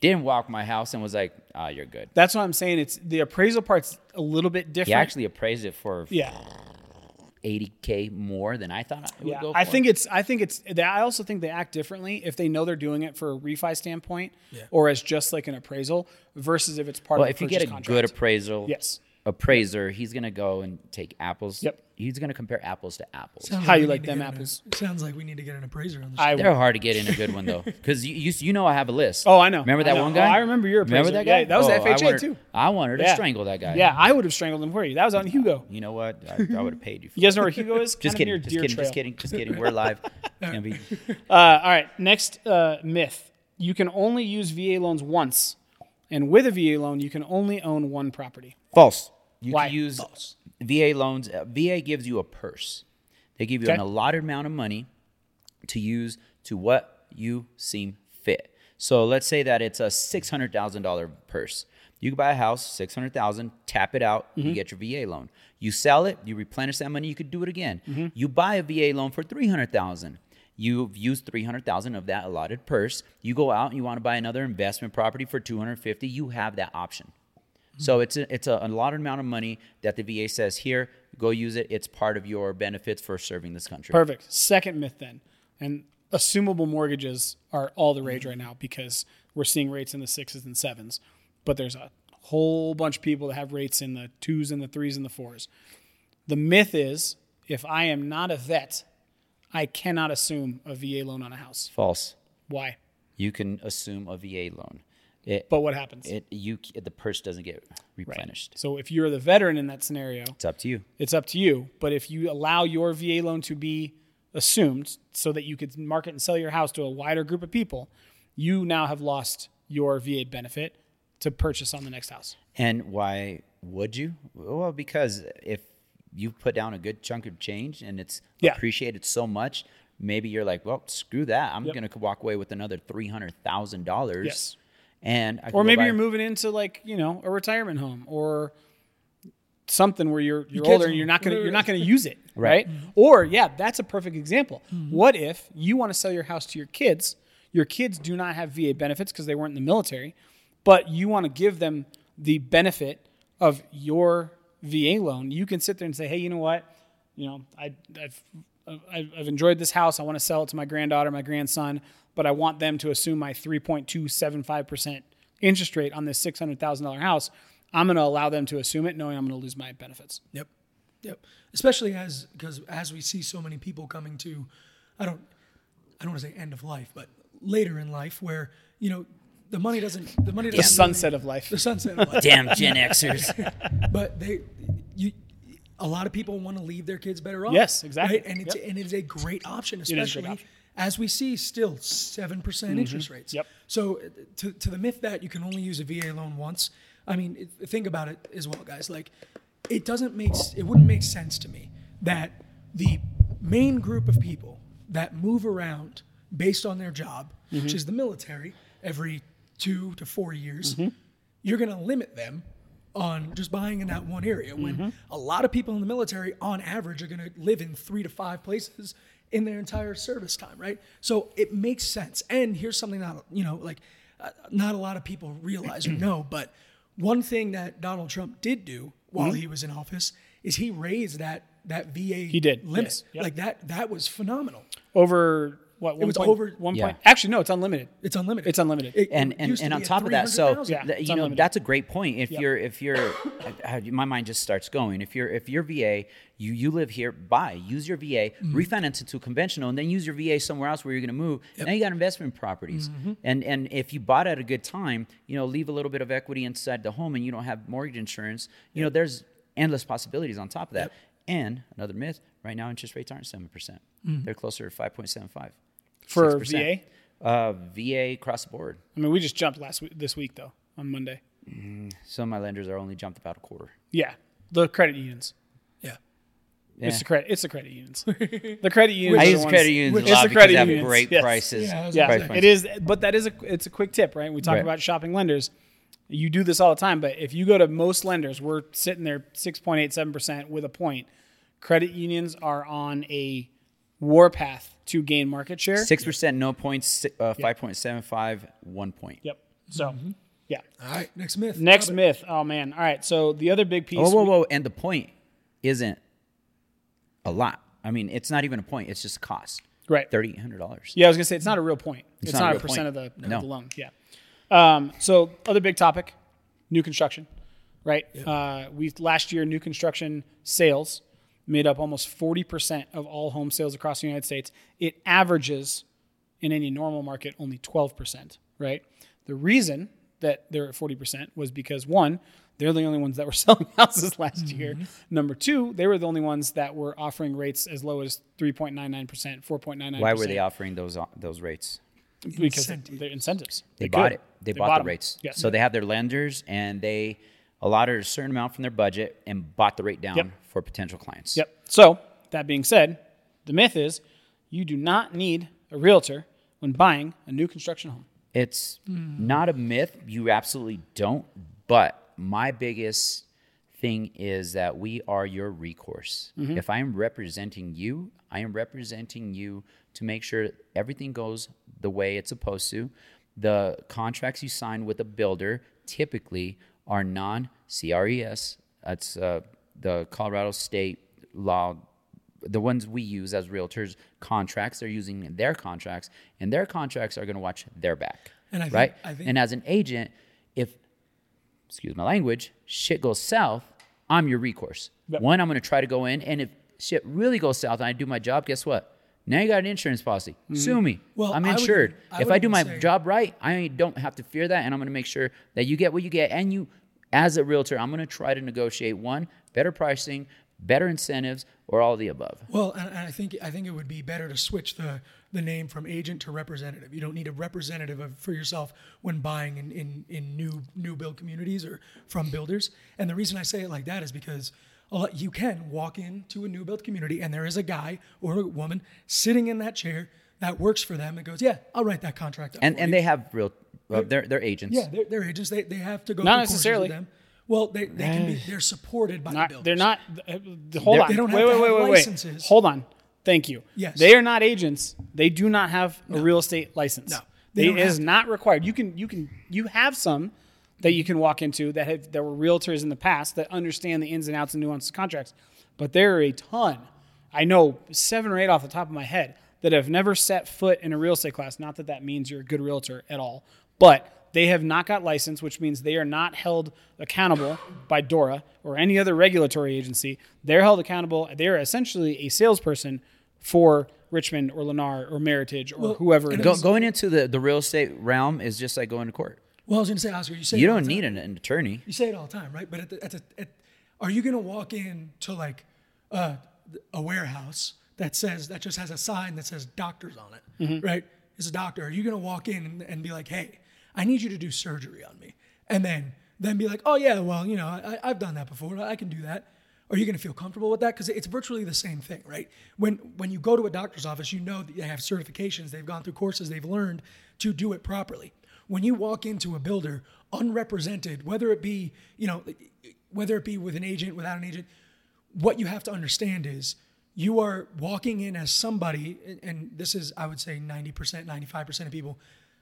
didn't walk my house, and was like, "Ah, you're good." That's what I'm saying. It's the appraisal part's a little bit different. He actually appraised it for yeah, 80k more than I thought it would yeah. go. I think it's. I think it's. they- I also think they act differently if they know they're doing it for a refi standpoint or as just like an appraisal versus if it's part Well, of. if a you get a purchase good appraisal, Yes. Appraiser, he's gonna go and take apples. Yep. He's gonna compare apples to apples. Sounds How you like them get an- apples? sounds like we need to get an appraiser on this. I They're hard to get in a good one though, because you, you you know I have a list. Oh, I know. Remember I that know. one Oh, guy? I remember your Remember that guy? Yeah, that was oh, I FHA wanted, too. I wanted to Yeah. strangle that guy. Yeah, I would have strangled him for you. That was on Hugo. You know what? I, I would have paid you. For You guys know where Hugo is? Just Kinda kidding. Just kidding. Just kidding. Just kidding. We're live. Can't be- Uh, all right. Next uh, myth: you can only use VA loans once, and with a VA loan, you can only own one property. False. You Why? can use VA loans. uh, VA gives you a purse. They give you an allotted amount of money to use to what you seem fit. So let's say that it's a six hundred thousand dollar purse. You can buy a house, six hundred thousand, tap it out, Mm-hmm. you get your VA loan. You sell it, you replenish that money, you could do it again. Mm-hmm. You buy a VA loan for three hundred thousand. You've used three hundred thousand of that allotted purse. You go out and you want to buy another investment property for two hundred fifty. You have that option. So it's a, it's a, a lot amount of money that the VA says here, go use it. It's part of your benefits for serving this country. Perfect. Second myth then, and assumable mortgages are all the rage mm-hmm. right now because we're seeing rates in the sixes and sevens, but there's a whole bunch of people that have rates in the twos and the threes and the fours. The myth is if I am not a vet, I cannot assume a VA loan on a house. False. Why? You can assume a VA loan. It, But what happens? it you the purse doesn't get replenished. So if you're the veteran in that scenario, It's up to you. it's up to you. But if you allow your VA loan to be assumed so that you could market and sell your house to a wider group of people, you now have lost your VA benefit to purchase on the next house. And why would you? Well, because if you put down a good chunk of change and it's Yeah. appreciated so much, maybe you're like, well, screw that. I'm Yep. gonna walk away with another three hundred thousand dollars. Yes. And I Or maybe you're moving into like, you know, a retirement home or something where you're you're kids older and you're not gonna you're not gonna use it. Right. Right. Or yeah, that's a perfect example. Mm-hmm. What if you want to sell your house to your kids? Your kids do not have VA benefits because they weren't in the military, but you want to give them the benefit of your VA loan. You can sit there and say, hey, you know what? You know, I, I've I've I've enjoyed this house. I want to sell it to my granddaughter, my grandson, but I want them to assume my 3.275% interest rate on this $600,000 house. I'm going to allow them to assume it, knowing I'm going to lose my benefits. Yep. Yep. Especially as because as we see so many people coming to, I don't, I don't want to say end of life, but later in life where you know the money doesn't the money doesn't the sunset really- of life. the sunset of life. damn Gen Xers. but they you a lot of people want to leave their kids better off. Yes, exactly. Right? And it's Yep. and it is a great option, is a great especially option. As we see still seven percent mm-hmm. interest rates. Yep. So uh, to to the myth that you can only use a VA loan once, I mean, think about it as well, guys. Like, it doesn't make it wouldn't make sense to me that the main group of people that move around based on their job, mm-hmm. which is the military, every two to four years, mm-hmm. you're going to limit them on just buying in that one area when a lot of people in the military on average are going to live in three to five places in their entire service time right? So it makes sense. And here's something that you know like uh, not a lot of people realize or know but one thing that donald trump did do while he was in office is he raised that that va he did, limit yes. Yep. like that that was phenomenal. Over what? One was point, over- one Yeah. point. Actually, no, it's unlimited. it's unlimited It's unlimited. It- and and, and on top of that, so Yeah, th- it's you know unlimited. that's a great point. If you're if you're I- I- my mind just starts going. If you're if you're VA, you you live here, buy, use your VA, Mm-hmm. refinance it to conventional, and then use your VA somewhere else where you're going to move. Now you got investment properties, Mm-hmm. and and if you bought at a good time, you know, leave a little bit of equity inside the home, and you don't have mortgage insurance. You know, there's endless possibilities on top of that. And another myth: right now, interest rates aren't seven percent; Mm-hmm. they're closer to five point seven five. For VA? Uh, VA across the board. I mean, we just jumped last week, this week though on Monday. Some of my lenders are only jumped about a quarter. Yeah, the credit unions. yeah Yeah. It's the credit. It's the credit unions. the credit unions. I are the use ones- credit unions It's a lot because they have unions, great yes. prices. Yeah, Yeah, price it is. But that is a. It's a quick tip, right? We talk Right. about shopping lenders. You do this all the time, but if you go to most lenders, we're sitting there six point eight seven percent with a point. Credit unions are on a warpath to gain market share. Six percent, no points. si- Uh, Five point seven five, one point. Yep. So, Mm-hmm. yeah. all right next myth Next Robert. myth. Oh man. All right. So the other big piece. Whoa, whoa, whoa! And the point isn't a lot. I mean, it's not even a point. It's just a cost. Right. Thirty eight hundred dollars. Yeah, I was gonna say it's not a real point. It's, not not, a a real percent point. of the, No. of the loan. Yeah. Um, so other big topic, new construction, right? Uh, we last year new construction sales made up almost forty percent of all home sales across the United States. It averages in any normal market only twelve percent, right? The reason that they're at forty percent was because one, they're the only ones that were selling houses last Mm-hmm. year. Number two, they were the only ones that were offering rates as low as three point nine nine percent, four point nine nine. Why were they offering those uh, those rates? because Incentive. they're incentives. They, could. bought it. They, bought, the rates. Yeah. So they have their lenders, and they allotted a certain amount from their budget and bought the rate down Yep. for potential clients. Yep. So that being said, the myth is you do not need a realtor when buying a new construction home. It's not a myth. You absolutely don't. But my biggest thing is that we are your recourse. Mm-hmm. If I am representing you, I am representing you to make sure everything goes the way it's supposed to. The contracts you sign with a builder typically are non CRES. That's uh, the Colorado State law the ones we use as realtors contracts they're using their contracts and their contracts are going to watch their back And I think- right I think- and as an agent if excuse my language shit goes south i'm your recourse Yep. one i'm going to try to go in and if shit really goes south and i do my job guess what now you got an insurance policy. Mm-hmm. Sue me. Well, i'm I would insured. I if i do my say- job right i don't have to fear that and i'm going to make sure that you get what you get and you as a realtor i'm going to try to negotiate one better pricing better incentives or all the above. Well, and, I think I think it would be better to switch the the name from agent to representative. You don't need a representative of, for yourself when buying in, in, in new new build communities or from builders. And the reason I say it like that is because you can walk into a new build community and there is a guy or a woman sitting in that chair that works for them and goes, yeah, I'll write that contract up. and and you." they have real uh, they're they're agents yeah, they're, they're agents. They, they have to go Not necessarily. Them. Well, they, they can be. They're supported by the builders. they're not. uh, hold They're- on. They don't wait, have wait, wait, have wait, licenses. wait. Hold on. Thank you. Yes. They are not agents. They do not have a real estate license. No, they It don't is to. not required. You can you can you have some that you can walk into that have that were realtors in the past that understand the ins and outs and nuances of contracts, but there are a ton. I know seven or eight off the top of my head that have never set foot in a real estate class. Not that that means you're a good realtor at all, but they have not got license, which means they are not held accountable by DORA or any other regulatory agency. They're held accountable. They're essentially a salesperson for Richmond or Lennar or Meritage or whoever it. Go, going into the, the real estate realm is just like going to court. Well, I was going to say, Oscar, you say You it all don't the need an, an attorney. You say it all the time, right? But at the, at the, at, are you going to walk in to like uh, a warehouse that says that just has a sign that says doctors on it, Mm-hmm. right? It's a doctor. Are you going to walk in and, and be like, "Hey, I need you to do surgery on me," and then then be like, "Oh yeah, well, you know, I, I've done that before. I can do that." Are you going to feel comfortable with that? Because it's virtually the same thing, right? When when you go to a doctor's office, you know that they have certifications, they've gone through courses, they've learned to do it properly. When you walk into a builder, unrepresented, whether it be, you know, whether it be with an agent, without an agent, what you have to understand is you are walking in as somebody, and this is, I would say, 90%, 95% of people,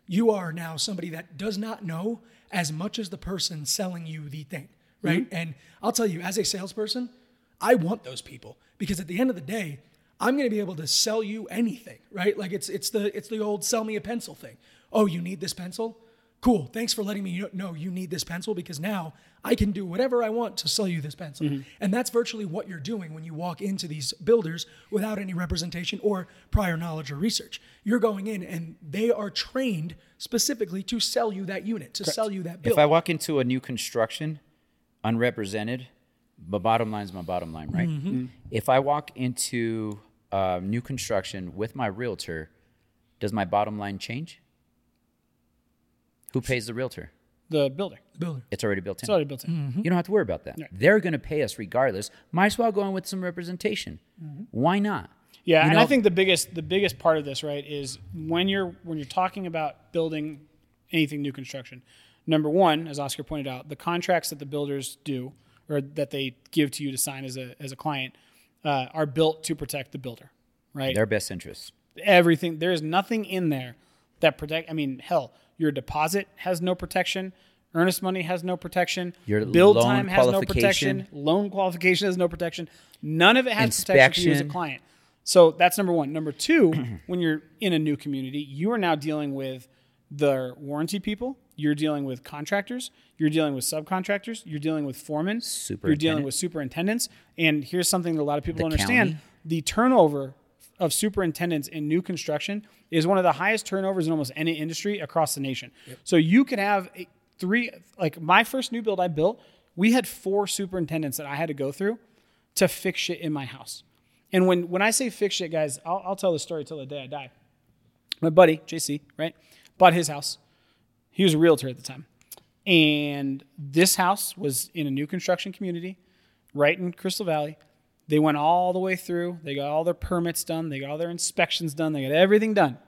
you are now somebody that does not know as much as the person selling you the thing, right? Mm-hmm. And I'll tell you, as a salesperson, I want those people because at the end of the day, I'm going to be able to sell you anything, right? Like it's it's the it's the old sell me a pencil thing. Oh, you need this pencil? Cool. Thanks for letting me know you need this pencil because now I can do whatever I want to sell you this pencil. And that's virtually what you're doing when you walk into these builders without any representation or prior knowledge or research. You're going in and they are trained specifically to sell you that unit, to sell you that build. If I walk into a new construction, unrepresented, my bottom line is my bottom line, right? Mm-hmm. If I walk into uh, new construction with my realtor, does my bottom line change? Who pays the realtor? The builder. The builder. It's already built in. It's already built in. Mm-hmm. You don't have to worry about that. They're going to pay us regardless. Might as well go in with some representation. Why not? Yeah, You and know- I think the biggest the biggest part of this, right, is when you're when you're talking about building anything new construction. Number one, as Oscar pointed out, the contracts that the builders do or that they give to you to sign as a as a client uh, are built to protect the builder, right? Their best interests. Everything there is nothing in there that protect. I mean, hell, your deposit has no protection. Earnest money has no protection. Your build time has no protection. Loan qualification has no protection. None of it has protection for you as a client. So that's number one. Number two, when you're in a new community, you are now dealing with the warranty people. You're dealing with contractors. You're dealing with subcontractors. You're dealing with foremen. You're dealing with superintendents. And here's something that a lot of people The don't understand: county. the turnover of superintendents in new construction is one of the highest turnovers in almost any industry across the nation. So you could have three, like my first new build I built, we had four superintendents that I had to go through to fix shit in my house. And when, when I say fix shit, guys, I'll, I'll tell the story till the day I die. My buddy, JC, right, bought his house. He was a realtor at the time. And this house was in a new construction community right in Crystal Valley. They went all the way through. They got all their permits done. They got all their inspections done. They got everything done.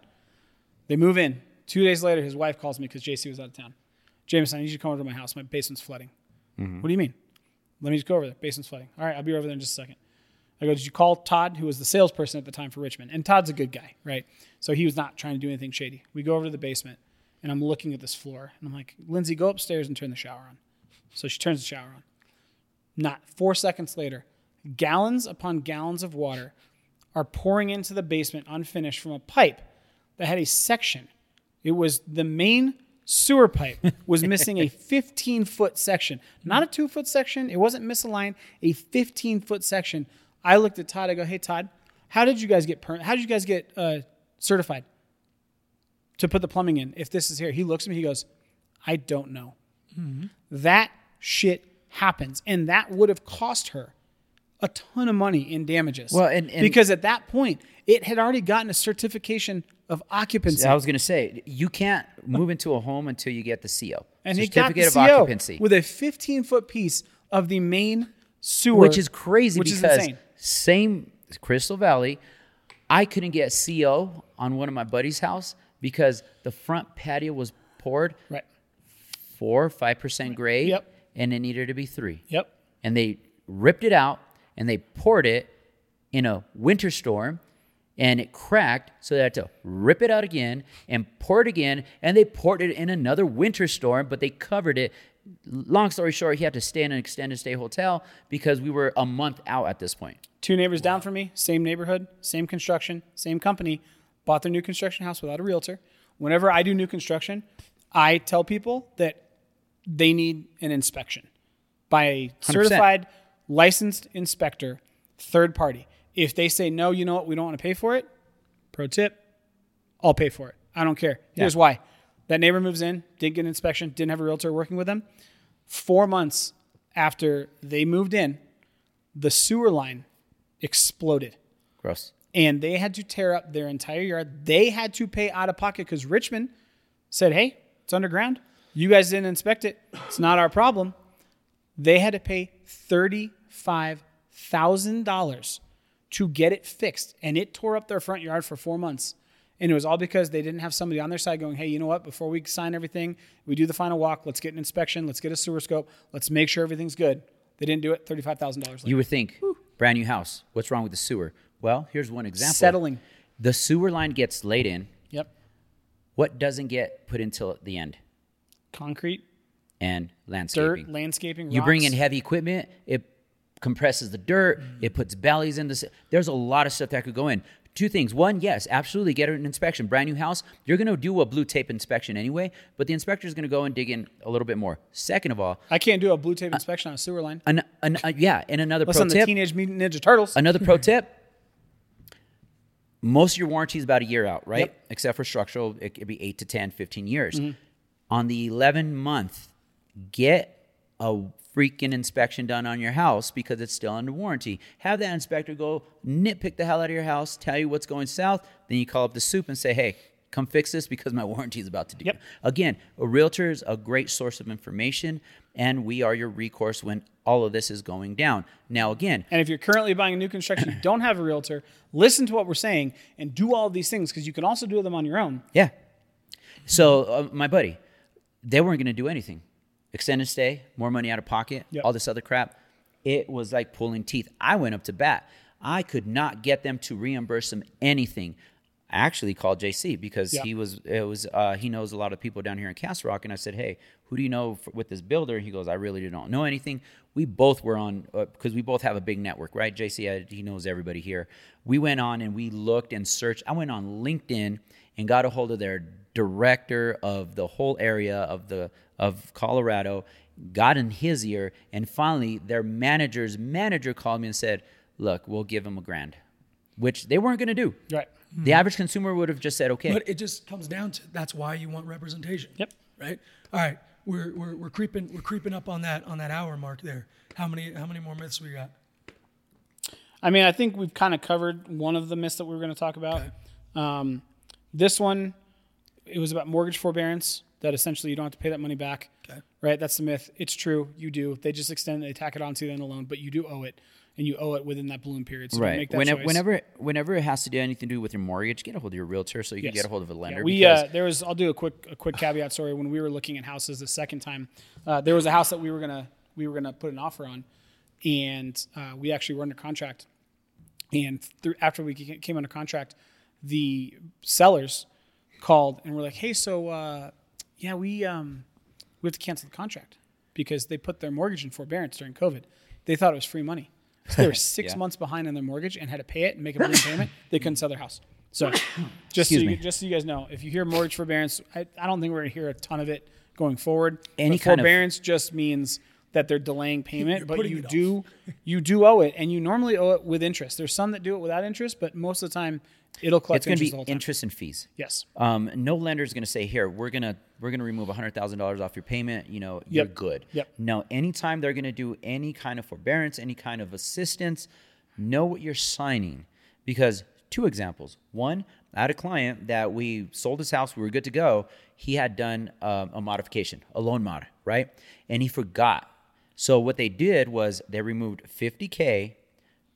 They move in. Two days later, his wife calls me because JC was out of town. Jameson, I need you to come over to my house. My basement's flooding. Mm-hmm. What do you mean? Let me just go over there. Basement's flooding. All right, I'll be over there in just a second. I go, did you call Todd, who was the salesperson at the time for Richmond? And Todd's a good guy, right? So he was not trying to do anything shady. We go over to the basement, and I'm looking at this floor, and I'm like, Lindsay, go upstairs and turn the shower on. So she turns the shower on. Not four seconds later, gallons upon gallons of water are pouring into the basement unfinished from a pipe that had a section. It was the main sewer pipe was missing a 15 foot section, not a two foot section. It wasn't misaligned, a 15 foot section. I looked at Todd. I go, "Hey Todd, how did you guys get per- how did you guys get uh, certified to put the plumbing in if this is here?" He looks at me. He goes, "I don't know." That shit happens, and that would have cost her a ton of money in damages. Well, and- and- because at that point, it had already gotten a certification of occupancy. I was going to say, you can't move into a home until you get the CO. and he got the Certificate of CO occupancy. with a 15 foot piece of the main sewer, which is crazy which is because insane. same Crystal Valley, I couldn't get CO on one of my buddy's house because the front patio was poured Right. four, five percent grade, Yep. and it needed to be three. Yep. And they ripped it out and they poured it in a winter storm, and it cracked, so they had to rip it out again and pour it again, and they poured it in another winter storm, but they covered it. Long story short, he had to stay in an extended stay hotel because we were a month out at this point. Two neighbors down from me, same neighborhood, same construction, same company, bought their new construction house without a realtor. Whenever I do new construction, I tell people that they need an inspection by a certified, licensed inspector, third party. If they say, no, you know what, we don't want to pay for it, pro tip, I'll pay for it. I don't care. Here's why. That neighbor moves in, didn't get an inspection, didn't have a realtor working with them. Four months after they moved in, the sewer line exploded Gross. and they had to tear up their entire yard. They had to pay out of pocket because Richmond said, hey, it's underground. You guys didn't inspect it. It's not our problem. They had to pay $35,000 to get it fixed. And it tore up their front yard for four months. And it was all because they didn't have somebody on their side going, hey, you know what? Before we sign everything, we do the final walk. Let's get an inspection. Let's get a sewer scope. Let's make sure everything's good. They didn't do it. Thirty-five thousand dollars. You would think, brand new house. What's wrong with the sewer? Well, here's one example. Settling. The sewer line gets laid in. Yep. What doesn't get put until the end? Concrete, And landscaping. dirt, landscaping. You bring in heavy equipment, it compresses the dirt, Mm. it puts bellies in the. There's a lot of stuff that could go in. Two things. One, yes, absolutely get an inspection. Brand new house, you're going to do a blue tape inspection anyway, but the inspector is going to go and dig in a little bit more. Second of all, I can't do a blue tape inspection on a sewer line. an, an, uh, yeah, and another Unless pro I'm the. Teenage Mutant Ninja Turtles. Another pro tip. Most of your warranty is about a year out, right? Yep. Mm-hmm. Except for structural, it could be 8 to 10, 15 years. On the 11 month, get a freaking inspection done on your house because it's still under warranty. Have that inspector go nitpick the hell out of your house, tell you what's going south, then you call up the soup and say, "Hey, come fix this because my warranty is about to do." Yep. Again, a realtor is a great source of information and we are your recourse when all of this is going down. Now again, And if you're currently buying a new construction, you don't have a realtor, listen to what we're saying and do all of these things because you can also do them on your own. Yeah. So uh, my buddy, they weren't going to do anything. Extended stay, more money out of pocket, Yep. all this other crap. It was like pulling teeth. I went up to bat. I could not get them to reimburse them anything. I actually called JC because Yeah. he was it was uh, he knows a lot of people down here in Castle Rock, and I said, "Hey, who do you know f with this builder?" He goes, "I really don't know anything." We both were on because we both have a big network, right? JC, I, he knows everybody here. We went on and we looked and searched. I went on LinkedIn and got a hold of their director of the whole area of the of Colorado, got in his ear, and finally their manager's manager called me and said, "Look, we'll give him a grand," which they weren't going to do. Right. The average consumer would have just said, "Okay." But it just comes down to that's why you want representation. Yep. Right. All right. We're, we're, we're creeping we're creeping up on that on that hour mark there. How many how many more myths we got? I mean, I think we've kind of covered one of the myths that we were going to talk about. Um, this one, it was about mortgage forbearance, that essentially you don't have to pay that money back. Okay. Right? That's the myth. It's true. You do. They just extend, they tack it onto you in the loan, but you do owe it, and you owe it within that balloon period. So Right. make that Whenever, choice. whenever, whenever it has to do anything to do with your mortgage, get a hold of your realtor so you can get a hold of a Yeah, lender. we because uh, there was. I'll do a quick a quick caveat story. When we were looking at houses the second time, uh, there was a house that we were gonna we were gonna put an offer on, and uh, we actually were under contract. And through, after we came under contract, the sellers called and were like, "Hey, so uh, yeah, we um, we have to cancel the contract because they put their mortgage in forbearance during COVID. They thought it was free money, so they were six Yeah. months behind on their mortgage and had to pay it and make a balloon payment. They couldn't sell their house. So, just so you, me. just so you guys know, if you hear mortgage forbearance, I, I don't think we're going to hear a ton of it going forward. Any But kind of- forbearance just means that they're delaying payment, but you it off. do you do owe it, and you normally owe it with interest. There's some that do it without interest, but most of the time it'll collect it's going to be the whole time. interest and fees. Yes. Um, no lender is going to say, "Here, we're gonna we're gonna remove hundred thousand dollars off your payment. You know, you're Yep. good." Yep. No, anytime they're going to do any kind of forbearance, any kind of assistance, know what you're signing. Because two examples: one, I had a client that we sold his house, we were good to go. He had done um, a modification, a loan mod, right, and he forgot. So what they did was they removed 50k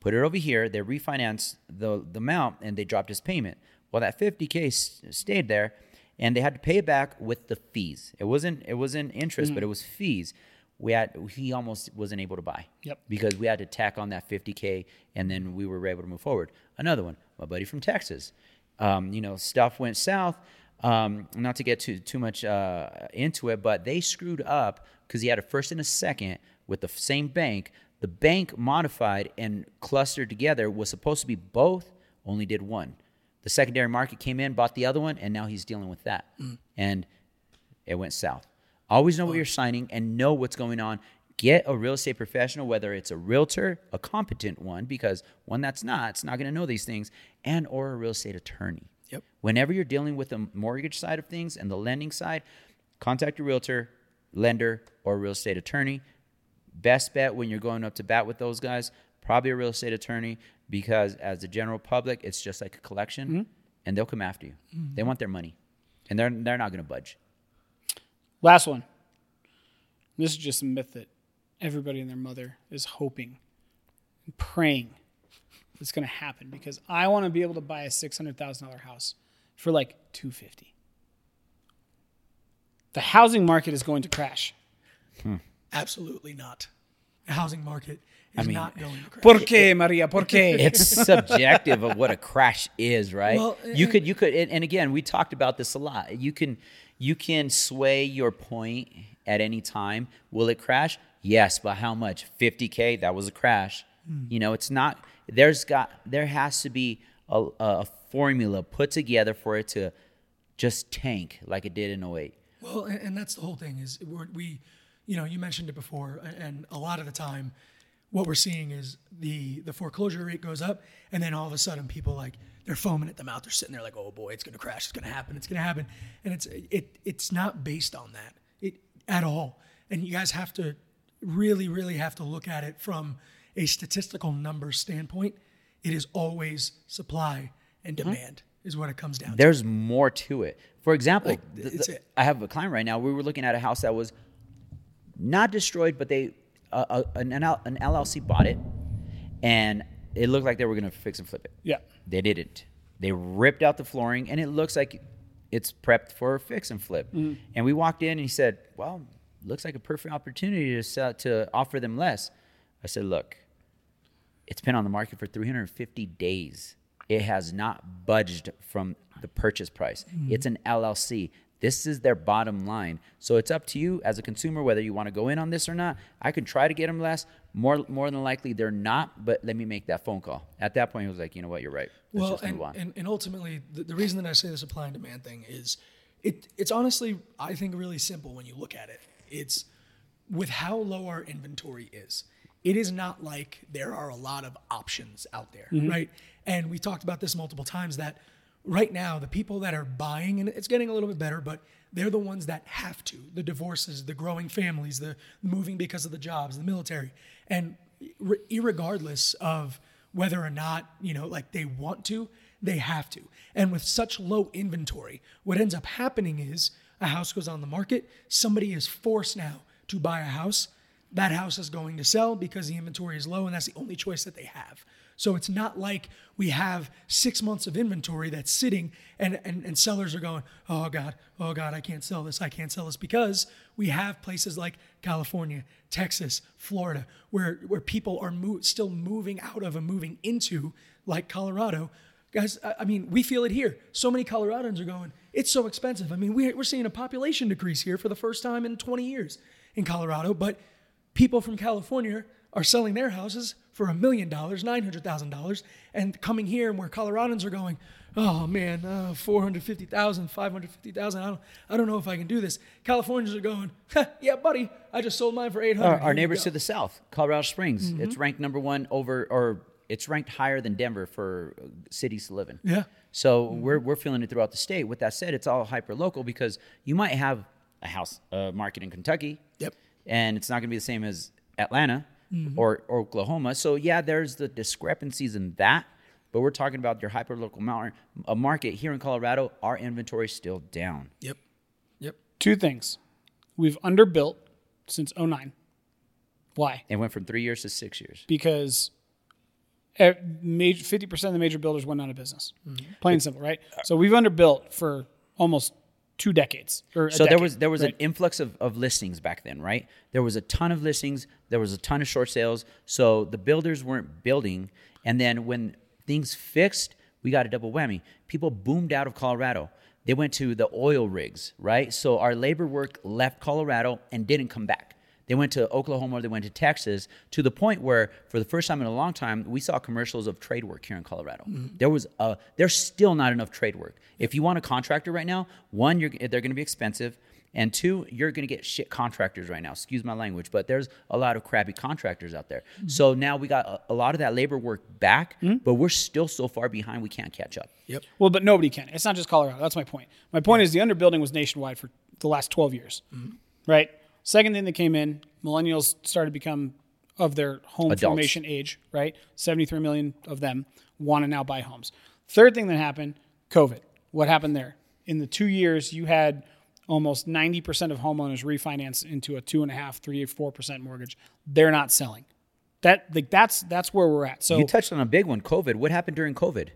put it over here. They refinanced the, the amount and they dropped his payment. Well, that 50k s- stayed there, and they had to pay it back with the fees. It wasn't it wasn't interest, but it was fees. We had he almost wasn't able to buy. Yep. Because we had to tack on that 50k, and then we were able to move forward. Another one, my buddy from Texas. Um, you know, stuff went south. Um, not to get too too much uh, into it, but they screwed up because he had a first and a second with the same bank. The bank modified and clustered together was supposed to be both, only did one. The secondary market came in, bought the other one, and now he's dealing with that. Mm. And it went south. Always know what you're signing and know what's going on. Get a real estate professional, whether it's a realtor, a competent one, because one that's not, it's not going to know these things, and or a real estate attorney. Yep. Whenever you're dealing with the mortgage side of things and the lending side, contact your realtor, lender, or real estate attorney. Best bet when you're going up to bat with those guys, probably a real estate attorney, because as the general public, it's just like a collection, mm-hmm. and they'll come after you. Mm-hmm. They want their money, and they're they're not going to budge. Last one. This is just a myth that everybody and their mother is hoping and praying it's going to happen because I want to be able to buy a $600,000 house for like 250. The housing market is going to crash. Hmm. Absolutely not. The housing market is mean, not going to crash. ¿Por qué, Maria? ¿Por qué? it's subjective of what a crash is, right? Well, you could you could and, and again, we talked about this a lot. You can you can sway your point at any time. Will it crash? Yes, but how much? 50k, that was a crash. Hmm. You know, it's not there's got there has to be a, a formula put together for it to just tank like it did in 08. Well, and, and that's the whole thing is we're, we, you know, you mentioned it before, and a lot of the time, what we're seeing is the the foreclosure rate goes up, and then all of a sudden, people like they're foaming at the mouth. They're sitting there like, oh boy, it's gonna crash. It's gonna happen. It's gonna happen, and it's it it's not based on that it at all. And you guys have to really, really have to look at it from a statistical numbers standpoint. It is always supply and mm-hmm. demand is what it comes down to. There's more to it. For example, oh, the- the- it. I have a client right now. We were looking at a house that was not destroyed, but they uh, uh, an, an an LLC bought it, and it looked like they were going to fix and flip it. Yeah. They didn't. They ripped out the flooring, and it looks like it's prepped for a fix and flip. And we walked in, and he said, "Well, looks like a perfect opportunity to sell, to offer them less." I said, "Look, it's been on the market for 350 days. It has not budged from the purchase price. It's an LLC. This is their bottom line. So it's up to you as a consumer whether you want to go in on this or not. I can try to get them less. More more than likely they're not, but let me make that phone call. At that point, he was like, you know what, you're right. Let's well, just and, on. and, and ultimately, the, the reason that I say the supply and demand thing is it it's honestly, I think, really simple when you look at it. It's with how low our inventory is, it is not like there are a lot of options out there, mm-hmm. right? And we talked about this multiple times that right now, the people that are buying, and it's getting a little bit better, but they're the ones that have to the divorces, the growing families, the moving because of the jobs, the military. And re- irregardless of whether or not, you know, like they want to, they have to. And with such low inventory, what ends up happening is a house goes on the market, somebody is forced now to buy a house. That house is going to sell because the inventory is low and that's the only choice that they have. So it's not like we have six months of inventory that's sitting and, and, and sellers are going, oh God, oh God, I can't sell this, I can't sell this because we have places like California, Texas, Florida, where, where people are mo- still moving out of and moving into, like Colorado. Guys, I I mean, we feel it here. So many Coloradans are going, it's so expensive. I mean, we're, we're seeing a population decrease here for the first time in 20 years in Colorado, but people from California are selling their houses for a million dollars, nine hundred thousand dollars, and coming here and where Coloradans are going, oh man, uh, 450,000, 550,000. I don't, I don't know if I can do this. Californians are going, yeah, buddy, I just sold mine for 800. our, our neighbors to the south, Colorado Springs, it's ranked number one over, or it's ranked higher than Denver for cities to live in. Yeah. So we're, we're feeling it throughout the state. With that said, it's all hyper local because you might have a house uh, market in Kentucky. Yep. And it's not going to be the same as Atlanta or, or Oklahoma. So yeah, there's the discrepancies in that. But we're talking about your hyper local mar- a market here in Colorado. Our inventory is still down. Yep. Yep. Two things. We've underbuilt since 09. Why? It went from three years to six years. Because major, 50% of the major builders went out of business. Mm-hmm. Plain and simple, right? So we've underbuilt for almost two decades. So there was there was right? an influx of, of listings back then, right? There was a ton of listings. There was a ton of short sales. So the builders weren't building, and then when things fixed, we got a double whammy. People boomed out of Colorado. They went to the oil rigs, right? So our labor work left Colorado and didn't come back. They went to Oklahoma, they went to Texas, to the point where, for the first time in a long time, we saw commercials of trade work here in Colorado. Mm-hmm. There was a, there's still not enough trade work. If you want a contractor right now, one, you're, they're going to be expensive, and two, you're going to get shit contractors right now. Excuse my language, but there's a lot of crappy contractors out there. Mm-hmm. So now we got a, a lot of that labor work back, mm-hmm. but we're still so far behind we can't catch up. Yep. Well, but nobody can. It's not just Colorado. That's my point. My point is the underbuilding was nationwide for the last 12 years, right? Second thing that came in, millennials started to become of their home Adults. formation age, right? 73 million of them want to now buy homes. Third thing that happened, COVID. What happened there? In the two years, you had almost 90% of homeowners refinance into a two and a half, three, four percent mortgage. They're not selling. That like that's that's where we're at. So You touched on a big one, COVID. What happened during COVID?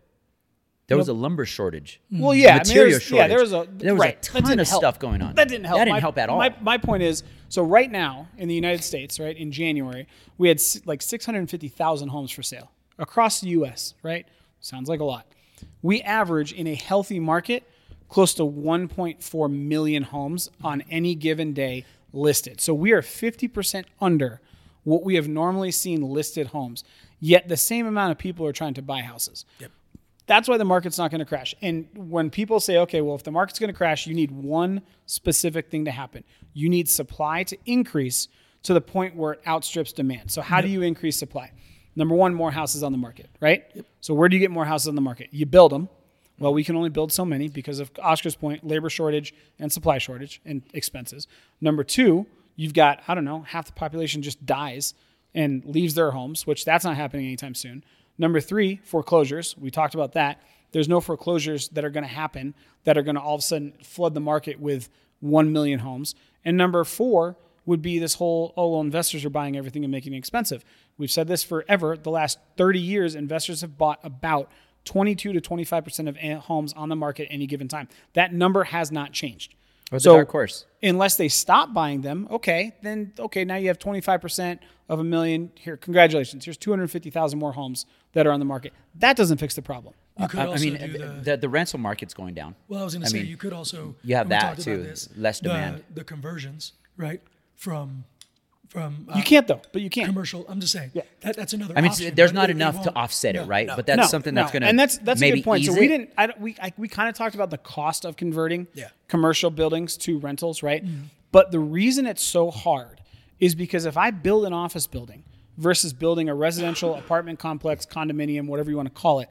There was a lumber shortage. Mm. Well, yeah, I mean, material there's, yeah, there was a shortage. There was right, that ton of help. stuff going on. That didn't help. That didn't My- help at all. My, my point is, so right now in the United States, right in January, we had like 650,000 homes for sale across the U.S. Right, sounds like a lot. We average in a healthy market close to 1.4 million homes on any given day listed. So we are 50% under what we have normally seen listed homes. Yet the same amount of people are trying to buy houses. That's why the market's not going to crash. And when people say, okay, well, if the market's going to crash, you need one specific thing to happen. You need supply to increase to the point where it outstrips demand. So, how do you increase supply? Number one, more houses on the market, right? So, where do you get more houses on the market? You build them. Well, we can only build so many because of Oscar's point, labor shortage and supply shortage and expenses. Number two, you've got, I don't know, half the population just dies and leaves their homes, which that's not happening anytime soon. Number three, foreclosures. We talked about that. There's no foreclosures that are going to happen that are going to all of a sudden flood the market with 1 million homes. And number four would be this whole, oh, well, investors are buying everything and making it expensive. We've said this forever. The last 30 years, investors have bought about 22 to 25% of homes on the market at any given time. That number has not changed. Or the dark horse. Unless they stop buying them, okay, then okay, now you have 25% of a million. Here, congratulations. Here's 250,000 more homes that are on the market. That doesn't fix the problem. You could I, I also mean, do the, the, the, the rental market's going down. Well, I was going to say mean, you could also you have that talked too, this, less demand. The, conversions, right? From from uh, You can't though, but you can't commercial. I'm just saying. That, that's another. I mean, option, there's not it- it enough to offset no, it, right? no. But that's No, something no. that's going to and that's that's a good point. So we it. didn't. I, we I, we kind of talked about the cost of converting Yeah. commercial buildings to rentals, right? Mm-hmm. But the reason it's so hard is because if I build an office building versus building a residential apartment complex, condominium, whatever you want to call it,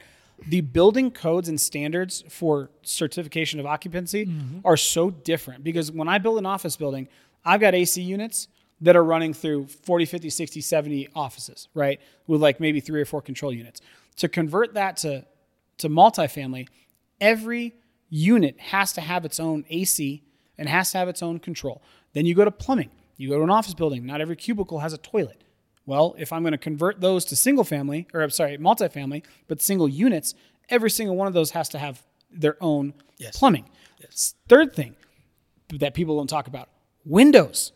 the building codes and standards for certification of occupancy Mm-hmm. are so different. Because when I build an office building, I've got AC units that are running through 40, 50, 60, 70 offices, right? With like maybe three or four control units. To convert that to, to multifamily, every unit has to have its own AC and has to have its own control. Then you go to plumbing. You go to an office building. Not every cubicle has a toilet. Well, if I'm going to convert those to single family, or I'm sorry, multifamily, but single units, every single one of those has to have their own plumbing. Third thing that people don't talk about windows,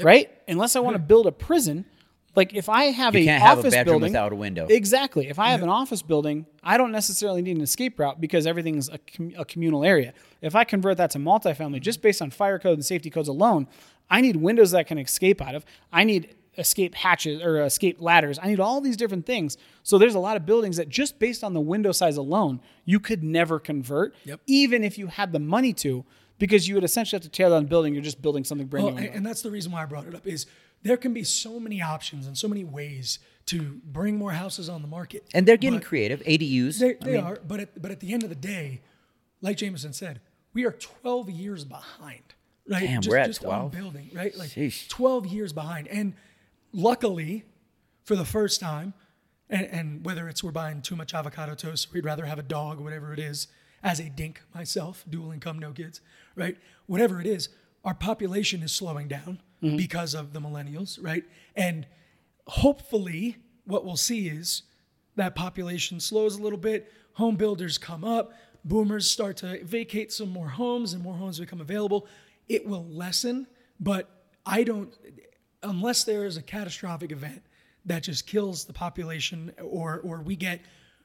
right? Unless I want to mm-hmm. build a prison, like if I have You a can't have a office bedroom building without a window. Exactly. If I have an office building, I don't necessarily need an escape route because everything's a, com- a communal area. If I convert that to multifamily, just mm-hmm. based on fire code and safety codes alone, I need windows that I can escape out of. I need escape hatches or escape ladders. I need all these different things. So there's a lot of buildings that just based on the window size alone, you could never convert, Yep. even if you had the money to, because you would essentially have to tear down a building. You're just building something brand Well, new. and, and that's the reason why I brought it up is there can be so many options and so many ways to bring more houses on the market. and they're getting But creative. ADUs. They, I mean, are, but at, but at the end of the day, like Jameson said, we are 12 years behind. Right? Damn, just, we're at just 12? on building, right? Like Sheesh. 12 years behind. And luckily, for the first time, and, and whether it's we're buying too much avocado toast, we'd rather have a dog, whatever it is, as a dink myself, dual income, no kids, right? Whatever it is, our population is slowing down mm-hmm. because of the millennials, right? And hopefully, what we'll see is that population slows a little bit, home builders come up, boomers start to vacate some more homes, and more homes become available. It will lessen, but I don't, unless there is a catastrophic event that just kills the population, or or we get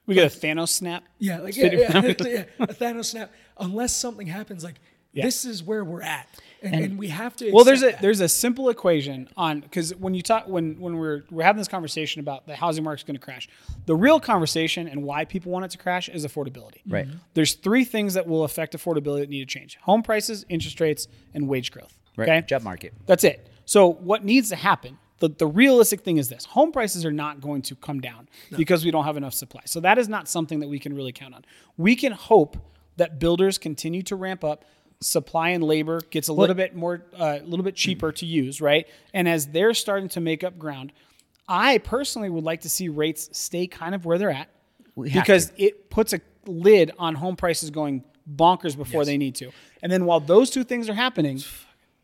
we get a Thanos snap. yeah, like yeah, yeah, yeah, a Thanos snap. Unless something happens, like this is where we're at, and, and, we have to. Well, there's a that. there's a simple equation on because when you talk when when we're we're having this conversation about the housing market's going to crash, the real conversation and why people want it to crash is affordability. Mm-hmm. Right. There's three things that will affect affordability that need to change: home prices, interest rates, and wage growth. right. Okay. Job market. That's it. So what needs to happen? The, the realistic thing is this: home prices are not going to come down because we don't have enough supply. So that is not something that we can really count on. We can hope that builders continue to ramp up. Supply and labor gets a little bit more, uh, a little bit cheaper to use, right? And as they're starting to make up ground, I personally would like to see rates stay kind of where they're at We because it puts a lid on home prices going bonkers before they need to. And then while those two things are happening,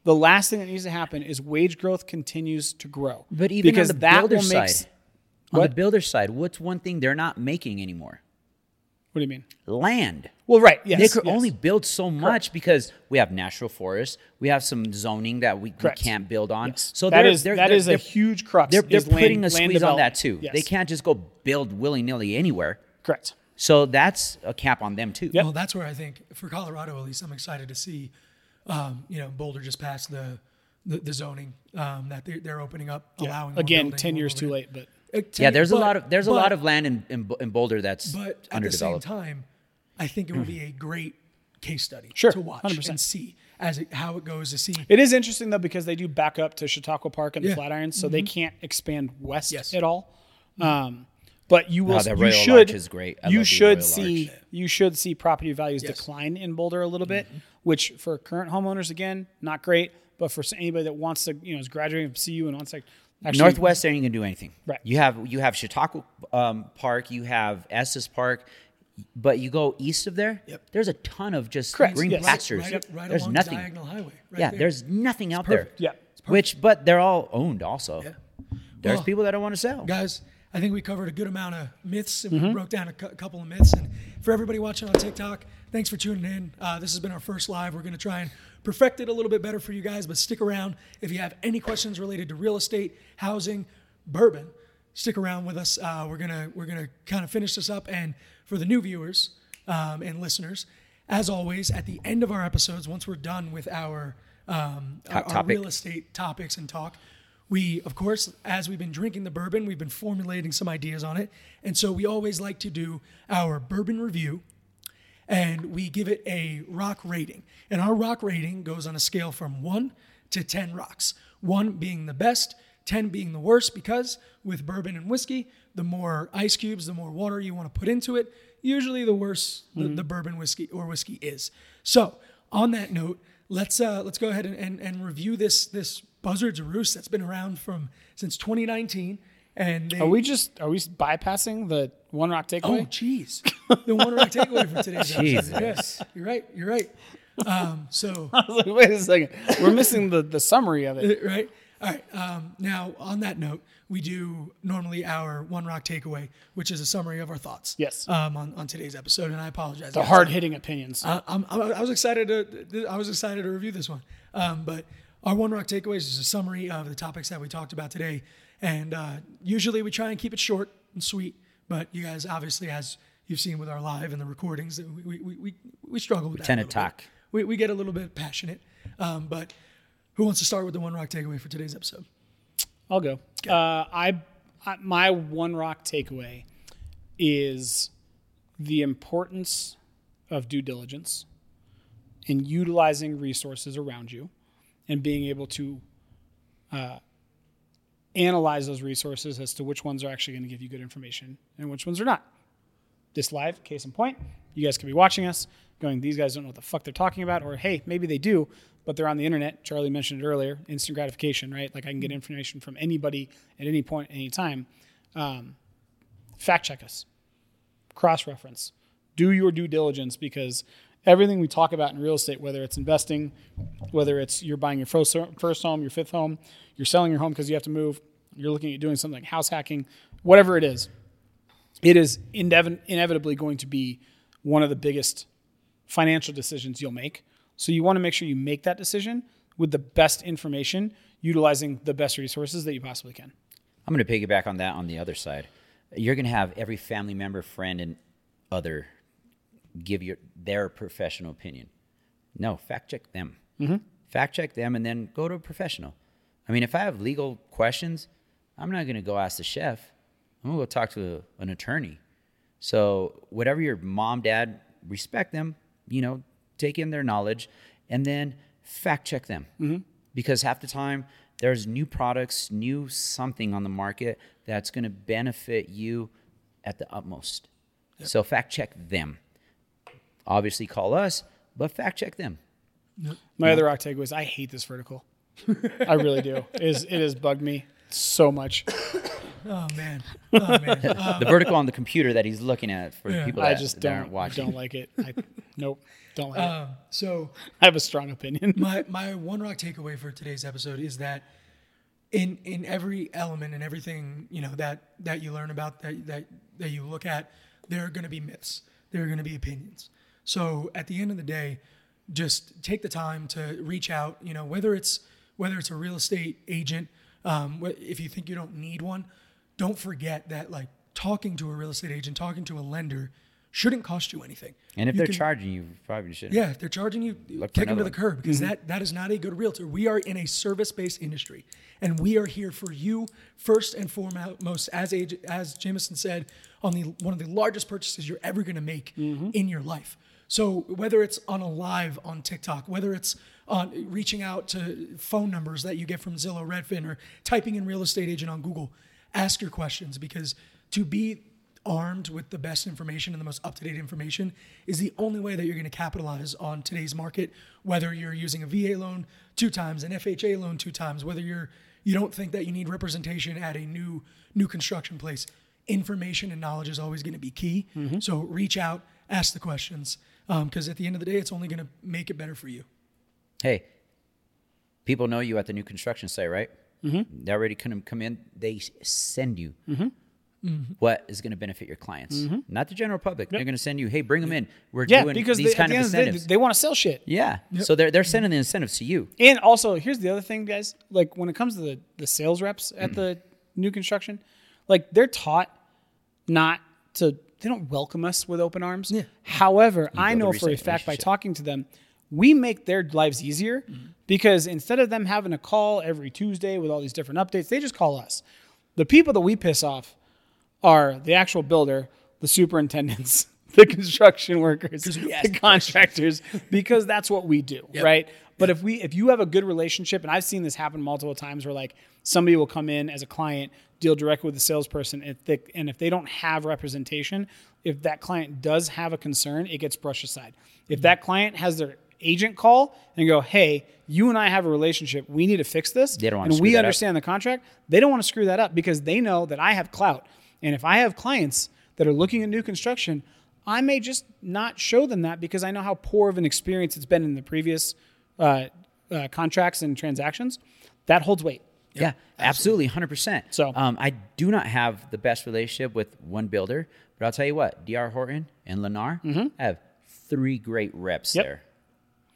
the last thing that needs to happen is wage growth continues to grow. But even because on the that builder will side, s- on What? the builder side, what's one thing they're not making anymore? what What do you mean? Land. Well, right. Yes. they could yes. only build so much because we have natural forests. We have some zoning that we, we can't build on. Yes. So that is they're, is they're, that they're, a huge crux. they're, they're is land- putting a squeeze on that too. Yes. They can't just go build willy nilly anywhere. Correct. So that's a cap on them too. Yep. Well, that's where I think for Colorado, at least, I'm excited to see. Um, you know, Boulder just passed the the, the zoning um, that they're, they're opening up, allowing Again, building, ten more years too late, but Uh, ten- Yeah, there's a lot of there's a lot of land in, in, in Boulder that's But at the same time, I think it would be a great case study Sure, to watch 100%. and see as it, how it goes to see. It is interesting though because they do back up to Chautauqua Park and the Yeah. Mm-hmm. Flatirons, so they can't expand west Yes. at all. Um, but you will. Wow, you should. Is great. I you should see. Arch. You should see property values Yes. decline in Boulder a little bit, Mm-hmm. which for current homeowners again not great, but for anybody that wants to, you know, is graduating from CU and wants to actually Northwest, there you can do anything. Right. You have you have Chautauqua um, Park, you have Estes Park, but you go east of there. Yep. There's a ton of just Correct, green yes. pastures. right, right there's along nothing. Diagonal Highway. Right yeah, there. there's nothing out perfect. there. Yeah. Which, but they're all owned also. Yeah. There's Well, people that don't want to sell. guys. I think we covered a good amount of myths and Mm-hmm. we broke down a cou- couple of myths. And for everybody watching on TikTok, thanks for tuning in. Uh, this has been our first live. We're going to try and perfect it a little bit better for you guys, but stick around if you have any questions related to real estate, housing, bourbon. Stick around with us. Uh, we're gonna we're gonna kind of finish this up. And for the new viewers um, and listeners, as always, at the end of our episodes, once we're done with our um, our, our real estate topics and talk. We, of course, as we've been drinking the bourbon, we've been formulating some ideas on it. And so we always like to do our bourbon review and we give it a rock rating. And our rock rating goes on a scale from one to 10 rocks, one being the best, 10 being the worst, because with bourbon and whiskey, the more ice cubes, the more water you want to put into it, usually the worse the, the bourbon whiskey or whiskey is. So, on that note, let's uh, let's go ahead and, and, and review this this Buzzard's Roost that's been around from since 2019. And they, Are we just are we bypassing the one rock takeaway? Oh, takeaway? jeez. The one rock takeaway for today's episode. Jesus. Yes, you're right. You're right. Um, so, I was like, wait a second, we're missing the the summary of it. right. All right. Um, now, on that note, we do normally our one rock takeaway, which is a summary of our thoughts. Yes. Um, on, on today's episode, and I apologize. The hard hitting opinions. I, I'm, I'm- I was excited to I was excited to review this one. Um, but our one rock takeaways is a summary of the topics that we talked about today, and uh, usually we try and keep it short and sweet. But you guys, obviously, as you've seen with our live and the recordings, that we we, we, we struggle with that. tend a to little bit. talk. We, we get a little bit passionate. Um, but who wants to start with the one rock takeaway for today's episode? I'll go. Uh, I, I my one rock takeaway is the importance of due diligence in utilizing resources around you and being able to uh, analyze those resources as to which ones are actually going to give you good information and which ones are not. This live, case in point, you guys could be watching us going, these guys don't know what the fuck they're talking about, or hey, maybe they do, but they're on the internet. Charlie mentioned it earlier instant gratification, right? Like I can get information from anybody at any point, any time. Um, fact check us, cross reference, do your due diligence because everything we talk about in real estate, whether it's investing, whether it's you're buying your first, first home, your fifth home, you're selling your home because you have to move, you're looking at doing something like house hacking, whatever it is, it is inevi- inevitably going to be one of the biggest financial decisions you'll make. So you want to make sure you make that decision with the best information, utilizing the best resources that you possibly can. I'm going to piggyback on that on the other side. You're going to have every family member, friend, and other give your their professional opinion. No, fact check them. Mm-hmm. Fact check them, and then go to a professional. I mean, if I have legal questions, I'm not going to go ask the chef. I'm going to go talk to a, an attorney. So whatever your mom, dad, respect them. You know, take in their knowledge, and then fact check them. Mm-hmm. Because half the time there's new products, new something on the market that's going to benefit you at the utmost. So fact check them. Obviously, call us, but fact check them. My other rock takeaway is I hate this vertical. I really do. It, is, it has bugged me so much. Oh man. Oh man. Uh, The vertical on the computer that he's looking at for Yeah. people that, I just that don't aren't watching. don't like it. I, nope, don't like it. um, so I have a strong opinion. my my one rock takeaway for today's episode is that in in every element and everything you know that that you learn about that that that you look at there are going to be myths there are going to be opinions. So at the end of the day, just take the time to reach out. You know, whether it's whether it's a real estate agent, um, if you think you don't need one, don't forget that like talking to a real estate agent, talking to a lender, shouldn't cost you anything. And if You they're can- charging you, probably shouldn't. yeah, if they're charging you, Look kick them to the curb because that, that is not a good realtor. We are in a service based industry and we are here for you first and foremost, as age, as Jameson said, on the one of the largest purchases you're ever going to make in your life. So whether it's on a live on TikTok, whether it's on reaching out to phone numbers that you get from Zillow, Redfin, or typing in real estate agent on Google, ask your questions because to be armed with the best information and the most up-to-date information is the only way that you're going to capitalize on today's market whether you're using a VA loan two times an FHA loan two times whether you're you don't think that you need representation at a new new construction place. Information and knowledge is always going to be key. Mm-hmm. So reach out ask the questions Um, because at the end of the day it's only going to make it better for you Hey, people know you at the new construction site, right? Mm-hmm. They already couldn't come in. They send you mm-hmm. Mm-hmm. what is going to benefit your clients, mm-hmm. not the general public. They're going to send you, hey, bring them in. We're Yeah, doing because these they, kind the of the incentives. they want to sell shit. yeah. So they're they're sending the incentives to you. And also, here's the other thing, guys. Like when it comes to the the sales reps at mm. the new construction, like they're taught not to. They don't welcome us with open arms. Yeah. However, I know for a fact by talking to them, we make their lives easier because instead of them having a call every Tuesday with all these different updates, they just call us. The people that we piss off are the actual builder, the superintendents, the construction workers, the contractors, because that's what we do, right? But if we if you have a good relationship, and I've seen this happen multiple times where like somebody will come in as a client, deal directly with the salesperson, and if they, and if they don't have representation, if that client does have a concern, it gets brushed aside. If that client has their agent call and go, "Hey, you and I have a relationship. We need to fix this," They don't wanna and screw we that up. understand the contract, they don't want to screw that up because they know that I have clout. And if I have clients that are looking at new construction, I may just not show them that because I know how poor of an experience it's been in the previous uh, uh, contracts and transactions. That holds weight. Yeah, absolutely, hundred percent. So- um, I do not have the best relationship with one builder, but I'll tell you what, D.R. Horton and Lennar have three great reps Mm-hmm. Yep. there.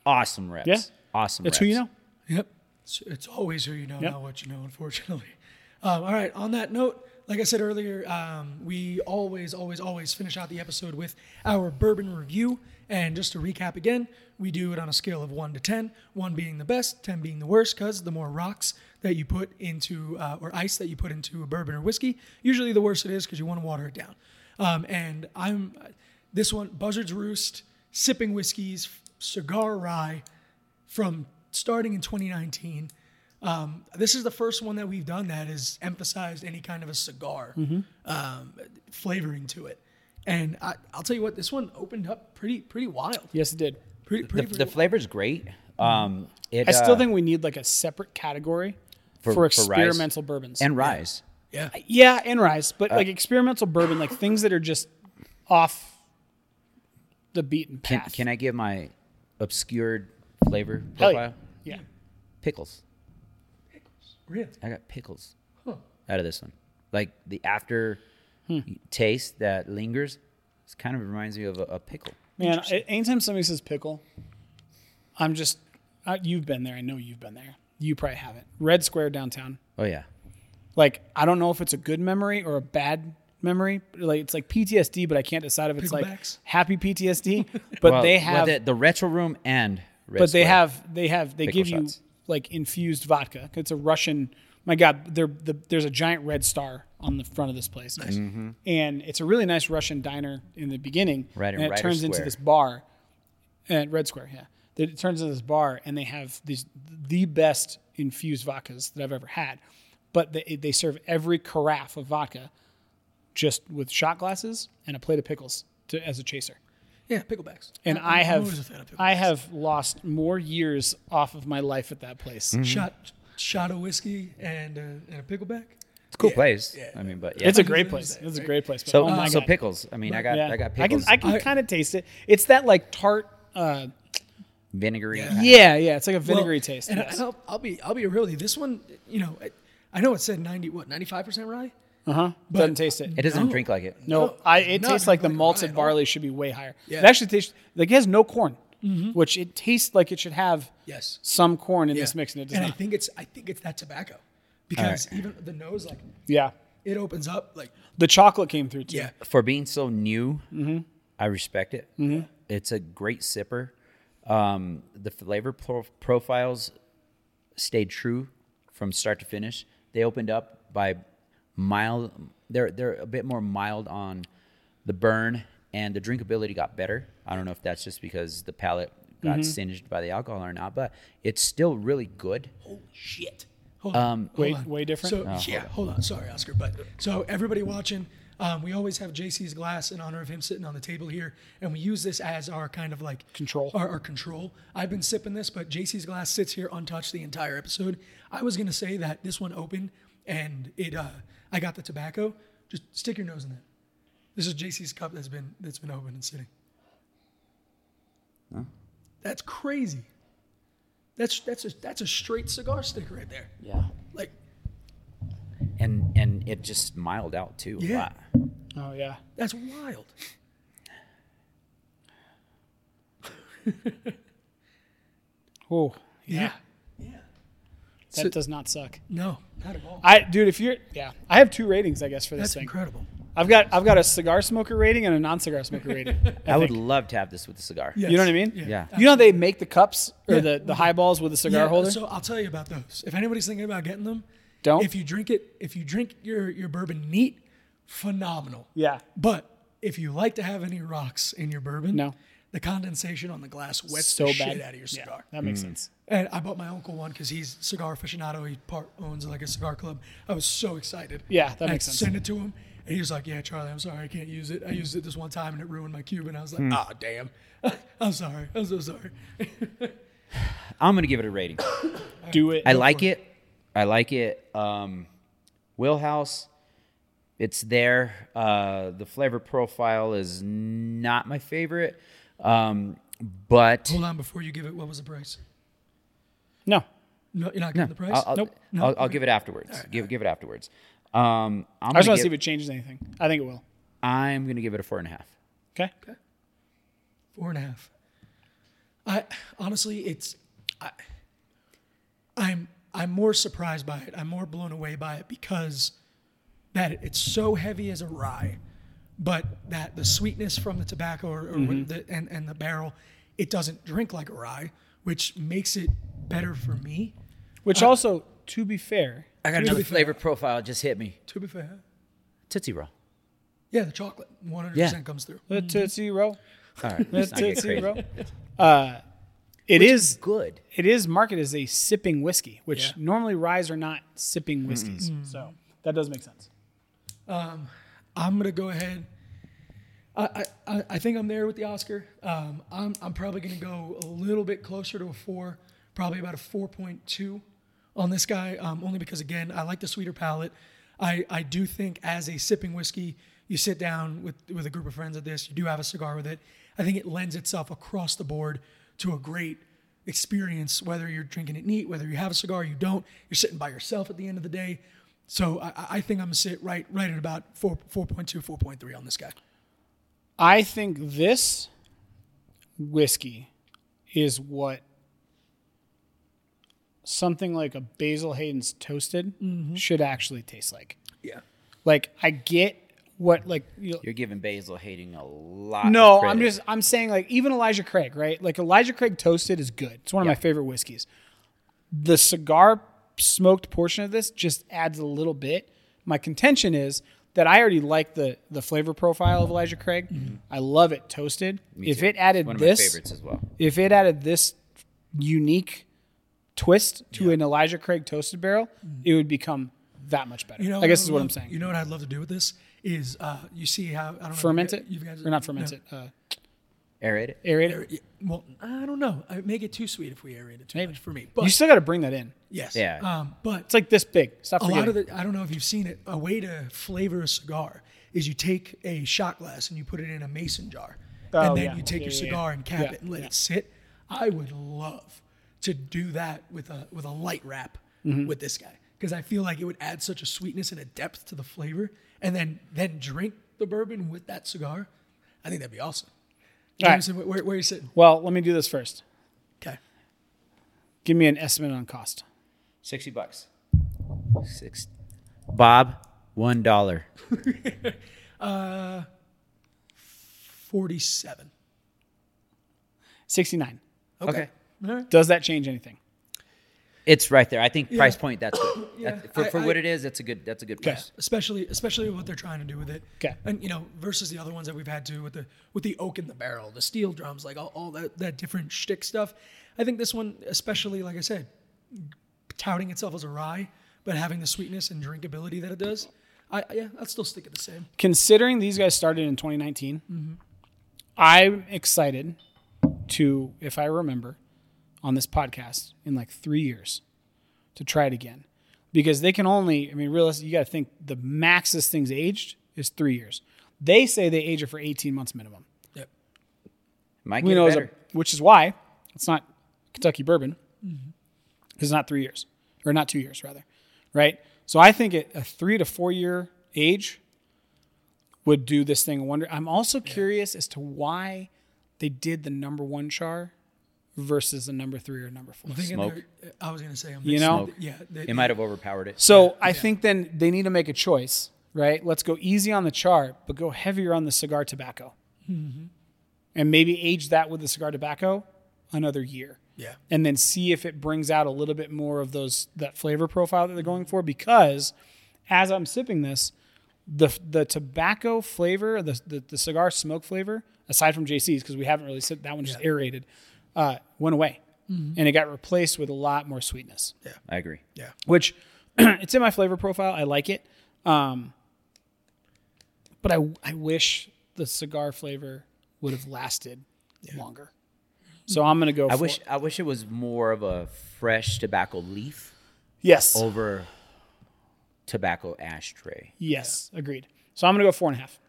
Awesome reps. Yeah. awesome. That's reps. who you know. Yep. It's, it's always who you know, Yep. not what you know, unfortunately. Um, all right. On that note, like I said earlier, um, we always, always, always finish out the episode with our bourbon review. And just to recap again, we do it on a scale of 1 to 10, 1 being the best, 10 being the worst, because the more rocks that you put into, uh, or ice that you put into a bourbon or whiskey, usually the worse it is because you want to water it down. Um, and I'm, this one, Buzzard's Roost, Sipping Whiskeys, Cigar Rye, from starting in 2019. Um, this is the first one that we've done that has emphasized any kind of a cigar um, flavoring to it. And I, I'll tell you what, this one opened up pretty pretty wild. Yes, it did. Pretty The, pretty. the flavor's great. Um, it, I still uh, think we need like a separate category for, for- for rye experimental bourbons. and rise. yeah. yeah, and rise, but like experimental bourbon, like things that are just off the beaten path. can I give my obscured flavor profile? yeah. yeah. Pickles. Really? I got pickles out of this one. Like the after taste that lingers, it kind of reminds me of a, a pickle. Man, anytime somebody says pickle, I'm just, uh, you've been there. I know you've been there. You probably haven't. Red Square downtown. Oh yeah. Like, I don't know if it's a good memory or a bad memory. Like, it's like PTSD, but I can't decide if it's like Picklebacks? happy PTSD. But Well- they well, have, the, the retro room and Red but they Square. have, they have, they Pickle give shots. you like infused vodka. It's a Russian. My God, there, the, there's a giant red star on the front of this place, Mm-hmm. and it's a really nice Russian diner in the beginning. Right in and it Ryder turns into Square. this bar at Red Square. Yeah, That it turns into this bar, and they have these the best infused vodkas that I've ever had. But they they serve every carafe of vodka just with shot glasses and a plate of pickles to, as a chaser. Yeah, picklebacks. And I'm- I I'm always a have fan of picklebacks. I have lost more years off of my life at that place. shot shot of whiskey and uh, and a pickleback. It's a cool Yeah, place. yeah. I mean, but yeah. It's a great place. that, It's a great place. But, so oh my so God. pickles. I mean, I got Yeah. I got pickles. I can pickles. I can kind of taste it. It's that like tart. Uh, vinegary. yeah, yeah. It's like a Well, vinegary taste. And yes. I'll, I'll be I'll be real with you. This one, you know, I, I know it said ninety what ninety five percent rye. Uh huh. Doesn't taste it. It doesn't No. drink like it. No, No, I, it tastes like the like rye malted at barley should be way higher. Yeah. It actually tastes like it has no corn, mm-hmm. which it tastes like it should have Yes. some corn in Yeah. this mix, and it does and I think it's I think it's that tobacco because even the nose like yeah, it opens up like the chocolate came through too. yeah For being so new, mm-hmm. I respect it. Mm-hmm. It's a great sipper. Um, the flavor pro- profiles stayed true from start to finish. They opened up by mild. They're they're a bit more mild on the burn, and the drinkability got better. I don't know if that's just because the palate got singed by the alcohol or not, but it's still really good. holy shit. Hold on. hold Way- on. way different? So yeah, hold on. Sorry, Oscar. But so everybody watching, um, we always have JC's glass in honor of him sitting on the table here, and we use this as our kind of like Control. Our, our control. I've been sipping this, but JC's glass sits here untouched the entire episode. I was gonna say that this one opened and it. Uh, I got the tobacco. Just stick your nose in that. This is JC's cup that's been that's been open and sitting. Huh? That's crazy. That's that's a that's a straight cigar stick right there. Yeah, Like and and it just mild out too. a Yeah. lot. Oh yeah. that's wild. Oh yeah. Yeah. That So- does not suck. No, not at all. I dude, if you're yeah, I have two ratings I guess for this That's thing. incredible. I've got I've got a cigar smoker rating and a non-cigar smoker rating. I, would love to have this with a cigar. Yes. You know what I mean? Yeah. You know how they make the cups or Yeah. the, the highballs with a cigar Yeah, holder? So I'll tell you about those. If anybody's thinking about getting them, Don't. If you drink it, if you drink your your bourbon neat, phenomenal. yeah. But if you like to have any rocks in your bourbon, No. the condensation on the glass wets So the bad. shit out of your cigar. Yeah, that makes sense. And I bought my uncle one because he's cigar aficionado. He part owns like a cigar club. I was so excited. Yeah, that I makes sense. Sent it to him, and he was like, "Yeah, Charlie, I'm sorry, I can't use it. I used it this one time, and it ruined my Cuban." I was like, "Ah, damn. I'm sorry. I'm so sorry." I'm gonna give it a rating. Do it. I like it. I like it. Um, Wheelhouse, it's there. Uh, the flavor profile is not my favorite, um, but Hold on, before you give it, what was the price? No. No, you're not giving the price. I'll, I'll, Nope. No? I'll, I'll give it afterwards. give give it afterwards. Um, I'm I just gonna want to see if it changes anything. I think it will. I'm gonna give it a four and a half. Okay. Okay. Four and a half. I honestly, it's I, I'm I'm more surprised by it. I'm more blown away by it because that it's so heavy as a rye, but that the sweetness from the tobacco or, or Mm-hmm. the, and and the barrel, it doesn't drink like a rye, which makes it better for me. Which also, to be fair, I got To another be fair- flavor profile just hit me. To be fair, Tootsie Roll. yeah, the chocolate 100 Yeah. percent comes through. the Tootsie Roll. All right, The let's not get Tootsie crazy. Roll. Uh, it is Good. it is marketed as a sipping whiskey, which Yeah. normally ryes are not sipping whiskeys. So that does make sense. I'm gonna go ahead. I, I- I, I think I'm there with the Oscar. Um, I'm, I'm probably gonna go a little bit closer to a four, probably about a 4.2 on this guy. Um, only because again, I like the sweeter palate. I, I do think as a sipping whiskey, you sit down with with a group of friends at this, you do have a cigar with it. I think it lends itself across the board to a great experience. Whether you're drinking it neat, whether you have a cigar, you don't, you're sitting by yourself at the end of the day. So I, I- think I'm gonna sit right right at about four, 4.2, 4.3 on this guy. I think this whiskey is what something like a Basil Hayden's toasted mm-hmm. should actually taste like. Yeah. Like I get what like you You're giving Basil Hayden a lot. of No, I'm just I'm saying like even Elijah Craig, right? Like Elijah Craig toasted is good. It's one of my favorite whiskeys. The cigar smoked portion of this just adds a little bit. My contention is that I already like the the flavor profile of Elijah Craig. Mm-hmm. I love it toasted. if too. it added one of this, my favorites as well. if it added this unique twist to an Elijah Craig toasted barrel, mm-hmm. it would become that much better. You know, I guess I'd is what I'm saying. You know what I'd love to do with this is uh, you see how I don't know. ferment if it, you guys, or not ferment no. it, uh, Aerate it. aerate it. Well, I don't know. I make it too sweet if we aerate it too Maybe. much for me. But You still got to bring that in. yes, Yeah. Um, but It's like this big. Stop a forgetting. lot of the I don't know if you've seen it. A way to flavor a cigar is you take a shot glass and you put it in a mason jar, Oh, and then yeah. you take Yeah, your cigar yeah. and cap Yeah, it and let yeah. it sit. I would love to do that with a with a light wrap Mm-hmm. with this guy because I feel like it would add such a sweetness and a depth to the flavor, and then then drink the bourbon with that cigar. I think that'd be awesome. All right. Jameson, where, where are you sitting? Well, let me do this first. Okay. Give me an estimate on cost. 60 bucks. Six. Bob, one dollar. uh, 47. 69. Okay. All right. Does that change anything? It's right there. I think price point. That's good. Yeah, That- for, for I- what it is, that's a good. That's a good Okay. price. Especially especially what they're trying to do with it. Okay. And you know, versus the other ones that we've had to with the with the oak in the barrel, the steel drums, like all, all that that different shtick stuff. I think this one, especially like I said, touting itself as a rye, but having the sweetness and drinkability that it does. I yeah, I'd still stick at the same. Considering these guys started in 2019, mm-hmm. I'm excited to, if I remember, on this podcast in like three years to try it again. Because they can only, I mean, realistically, you got to think the max this thing's aged is three years. They say they age it for 18 months minimum. Yep. Might We get know, a, better. which is why it's not Kentucky bourbon. Because it's not three years, or not two years, rather. Right? So I think at a three to four year age would do this thing a wonder. I'm also curious as to why they did the number one char versus a number three or number four. I'm Smoke. I was gonna say, I'm You thinking- know? yeah, they, It might have overpowered it. So I think then they need to make a choice, right? Let's go easy on the char, but go heavier on the cigar tobacco. Mm-hmm. And maybe age that with the cigar tobacco another year. yeah, and then see if it brings out a little bit more of those that flavor profile that they're going for because as I'm sipping this the the tobacco flavor the the, the cigar smoke flavor aside from JC's because we haven't really sipped that one just aerated uh, went away and it got replaced with a lot more sweetness Yeah. I agree. yeah. which it's in my flavor profile I like it um, but I I wish the cigar flavor would have lasted longer so I'm gonna go I for wish. I wish it was more of a fresh tobacco leaf yes over tobacco ashtray. Yes, agreed. So I'm gonna go four and a half.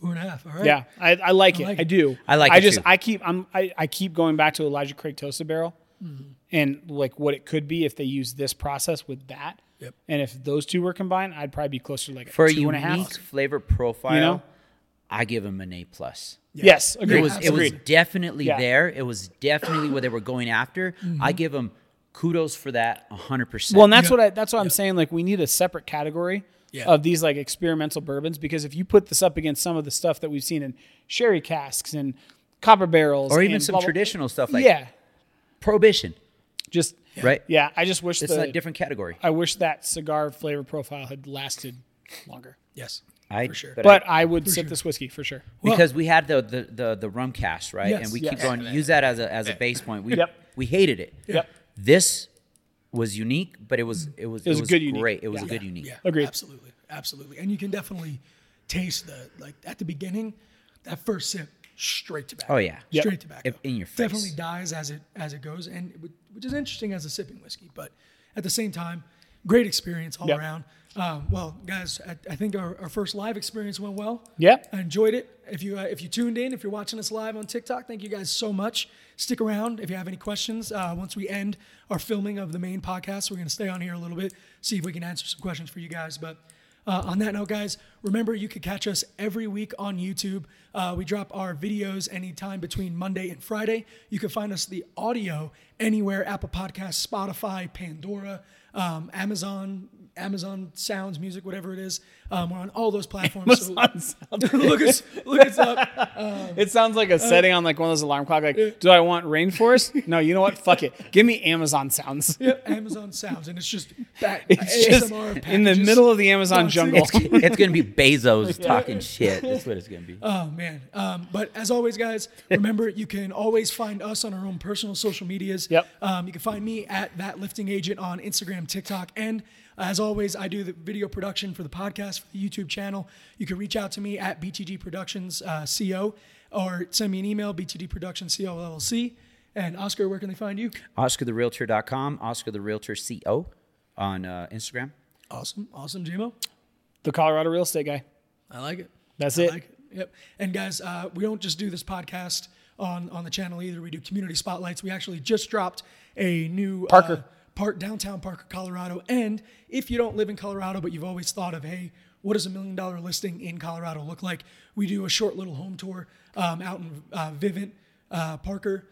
Four and a half. All right. Yeah, I, I like it. like I it. do. I like I it just too. I keep I'm I, I keep going back to Elijah Craig toasted barrel, Mm-hmm. and like what it could be if they use this process with that. Yep. And if those two were combined, I'd probably be closer to like a For a two and a half. unique flavor profile, You know? I give them an A plus. Yes, agreed. It was. It was definitely Yeah. there. It was definitely what they were going after. I give them kudos for that. hundred percent. Well, and that's Yeah. what I that's what I'm saying. Like we need a separate category Yeah. of these like experimental bourbons because if you put this up against some of the stuff that we've seen in sherry casks and copper barrels or even and some blah, blah- traditional stuff like yeah, prohibition. just Right. yeah. I just wish It's the a different category. I wish that cigar flavor profile had lasted longer. Yes. I, For sure. But, But I- I would sip sure. this whiskey for sure. because we had the, the the the rum cask right, Yes. and we Yes. keep going use that as a as a base point. We Yep. we hated it. Yep. This was unique, but it was it was It was a good unique. great. It was Yeah. a good unique. Yeah. Agreed. Absolutely. Absolutely. And you can definitely taste the like at the beginning, that first sip, straight tobacco. Oh, yeah. Yep. Straight tobacco. If- in your face. Definitely dies as it as it goes, and it would- which is interesting as a sipping whiskey, but at the same time, great experience all Yep. around. Um, well, guys, I, I think our, our first live experience went well. Yeah, I enjoyed it. If you uh, if you tuned in, if you're watching us live on TikTok, thank you guys so much. Stick around if you have any questions. Uh, once we end our filming of the main podcast, we're going to stay on here a little bit, see if we can answer some questions for you guys. But uh, on that note, guys, remember you can catch us every week on YouTube. Uh, we drop our videos anytime between Monday and Friday. You can find us the audio anywhere: Apple Podcasts, Spotify, Pandora, um, Amazon, Amazon Sounds, Music, whatever it is. Um, we're on all those platforms. so look us look us up. It sounds like a setting on like one of those alarm clock. Like, do I want rainforest? no, you know what? Fuck it. Give me Amazon sounds. Yep, Amazon Sounds, and it's just back It's just in the middle of the Amazon jungle. sing it's gonna be Bezos talking shit. That's what it's gonna be. Oh man! Um, but as always, guys, remember you can always find us on our own personal social medias. Yep. Um, you can find me at that lifting agent on Instagram, TikTok, and as always, I do the video production for the podcast for the YouTube channel. You can reach out to me at BTG Productions uh, CO or send me an email BTG Productions CO LLC. And Oscar, where can they find you? OscarTheRealtor.com, Oscar the Realtor CO on uh, Instagram. Awesome, awesome, JMO. the Colorado real estate guy. I like it. That's I it. like it. Yep. And guys, uh, we don't just do this podcast on on the channel either. We do community spotlights. We actually just dropped a new Parker. Uh, Park downtown Parker, Colorado. And if you don't live in Colorado, but you've always thought of, hey, what does a million dollar listing in Colorado look like? We do a short little home tour um, out in uh, Vivint, uh, Parker,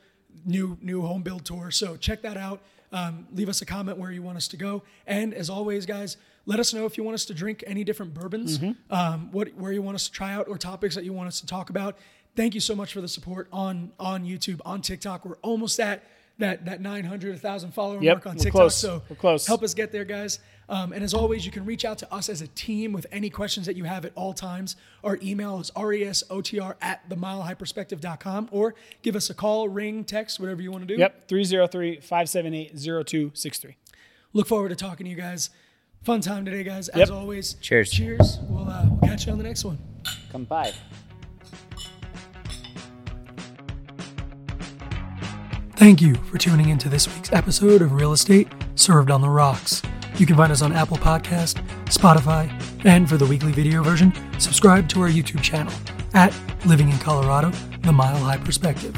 new new home build tour. So check that out. Um, leave us a comment where you want us to go. And as always, guys, let us know if you want us to drink any different bourbons, um, what where you want us to try out, or topics that you want us to talk about. Thank you so much for the support on on YouTube, on TikTok. We're almost at that that 900, 1,000 follower Yep, mark on we're TikTok. close. So We're close. help us get there, guys. Um, and as always, you can reach out to us as a team with any questions that you have at all times. Our email is resotr at themilehighperspective.com or give us a call, ring, text, whatever you want to do. Yep, 303 578 0263. Look forward to talking to you guys. Fun time today, guys. As Yep. always, Cheers. Cheers. We'll, uh, we'll catch you on the next one. Come by. Thank you for tuning into this week's episode of Real Estate Served on the Rocks. You can find us on Apple Podcast, Spotify, and for the weekly video version, subscribe to our YouTube channel at Living in Colorado, The Mile High Perspective.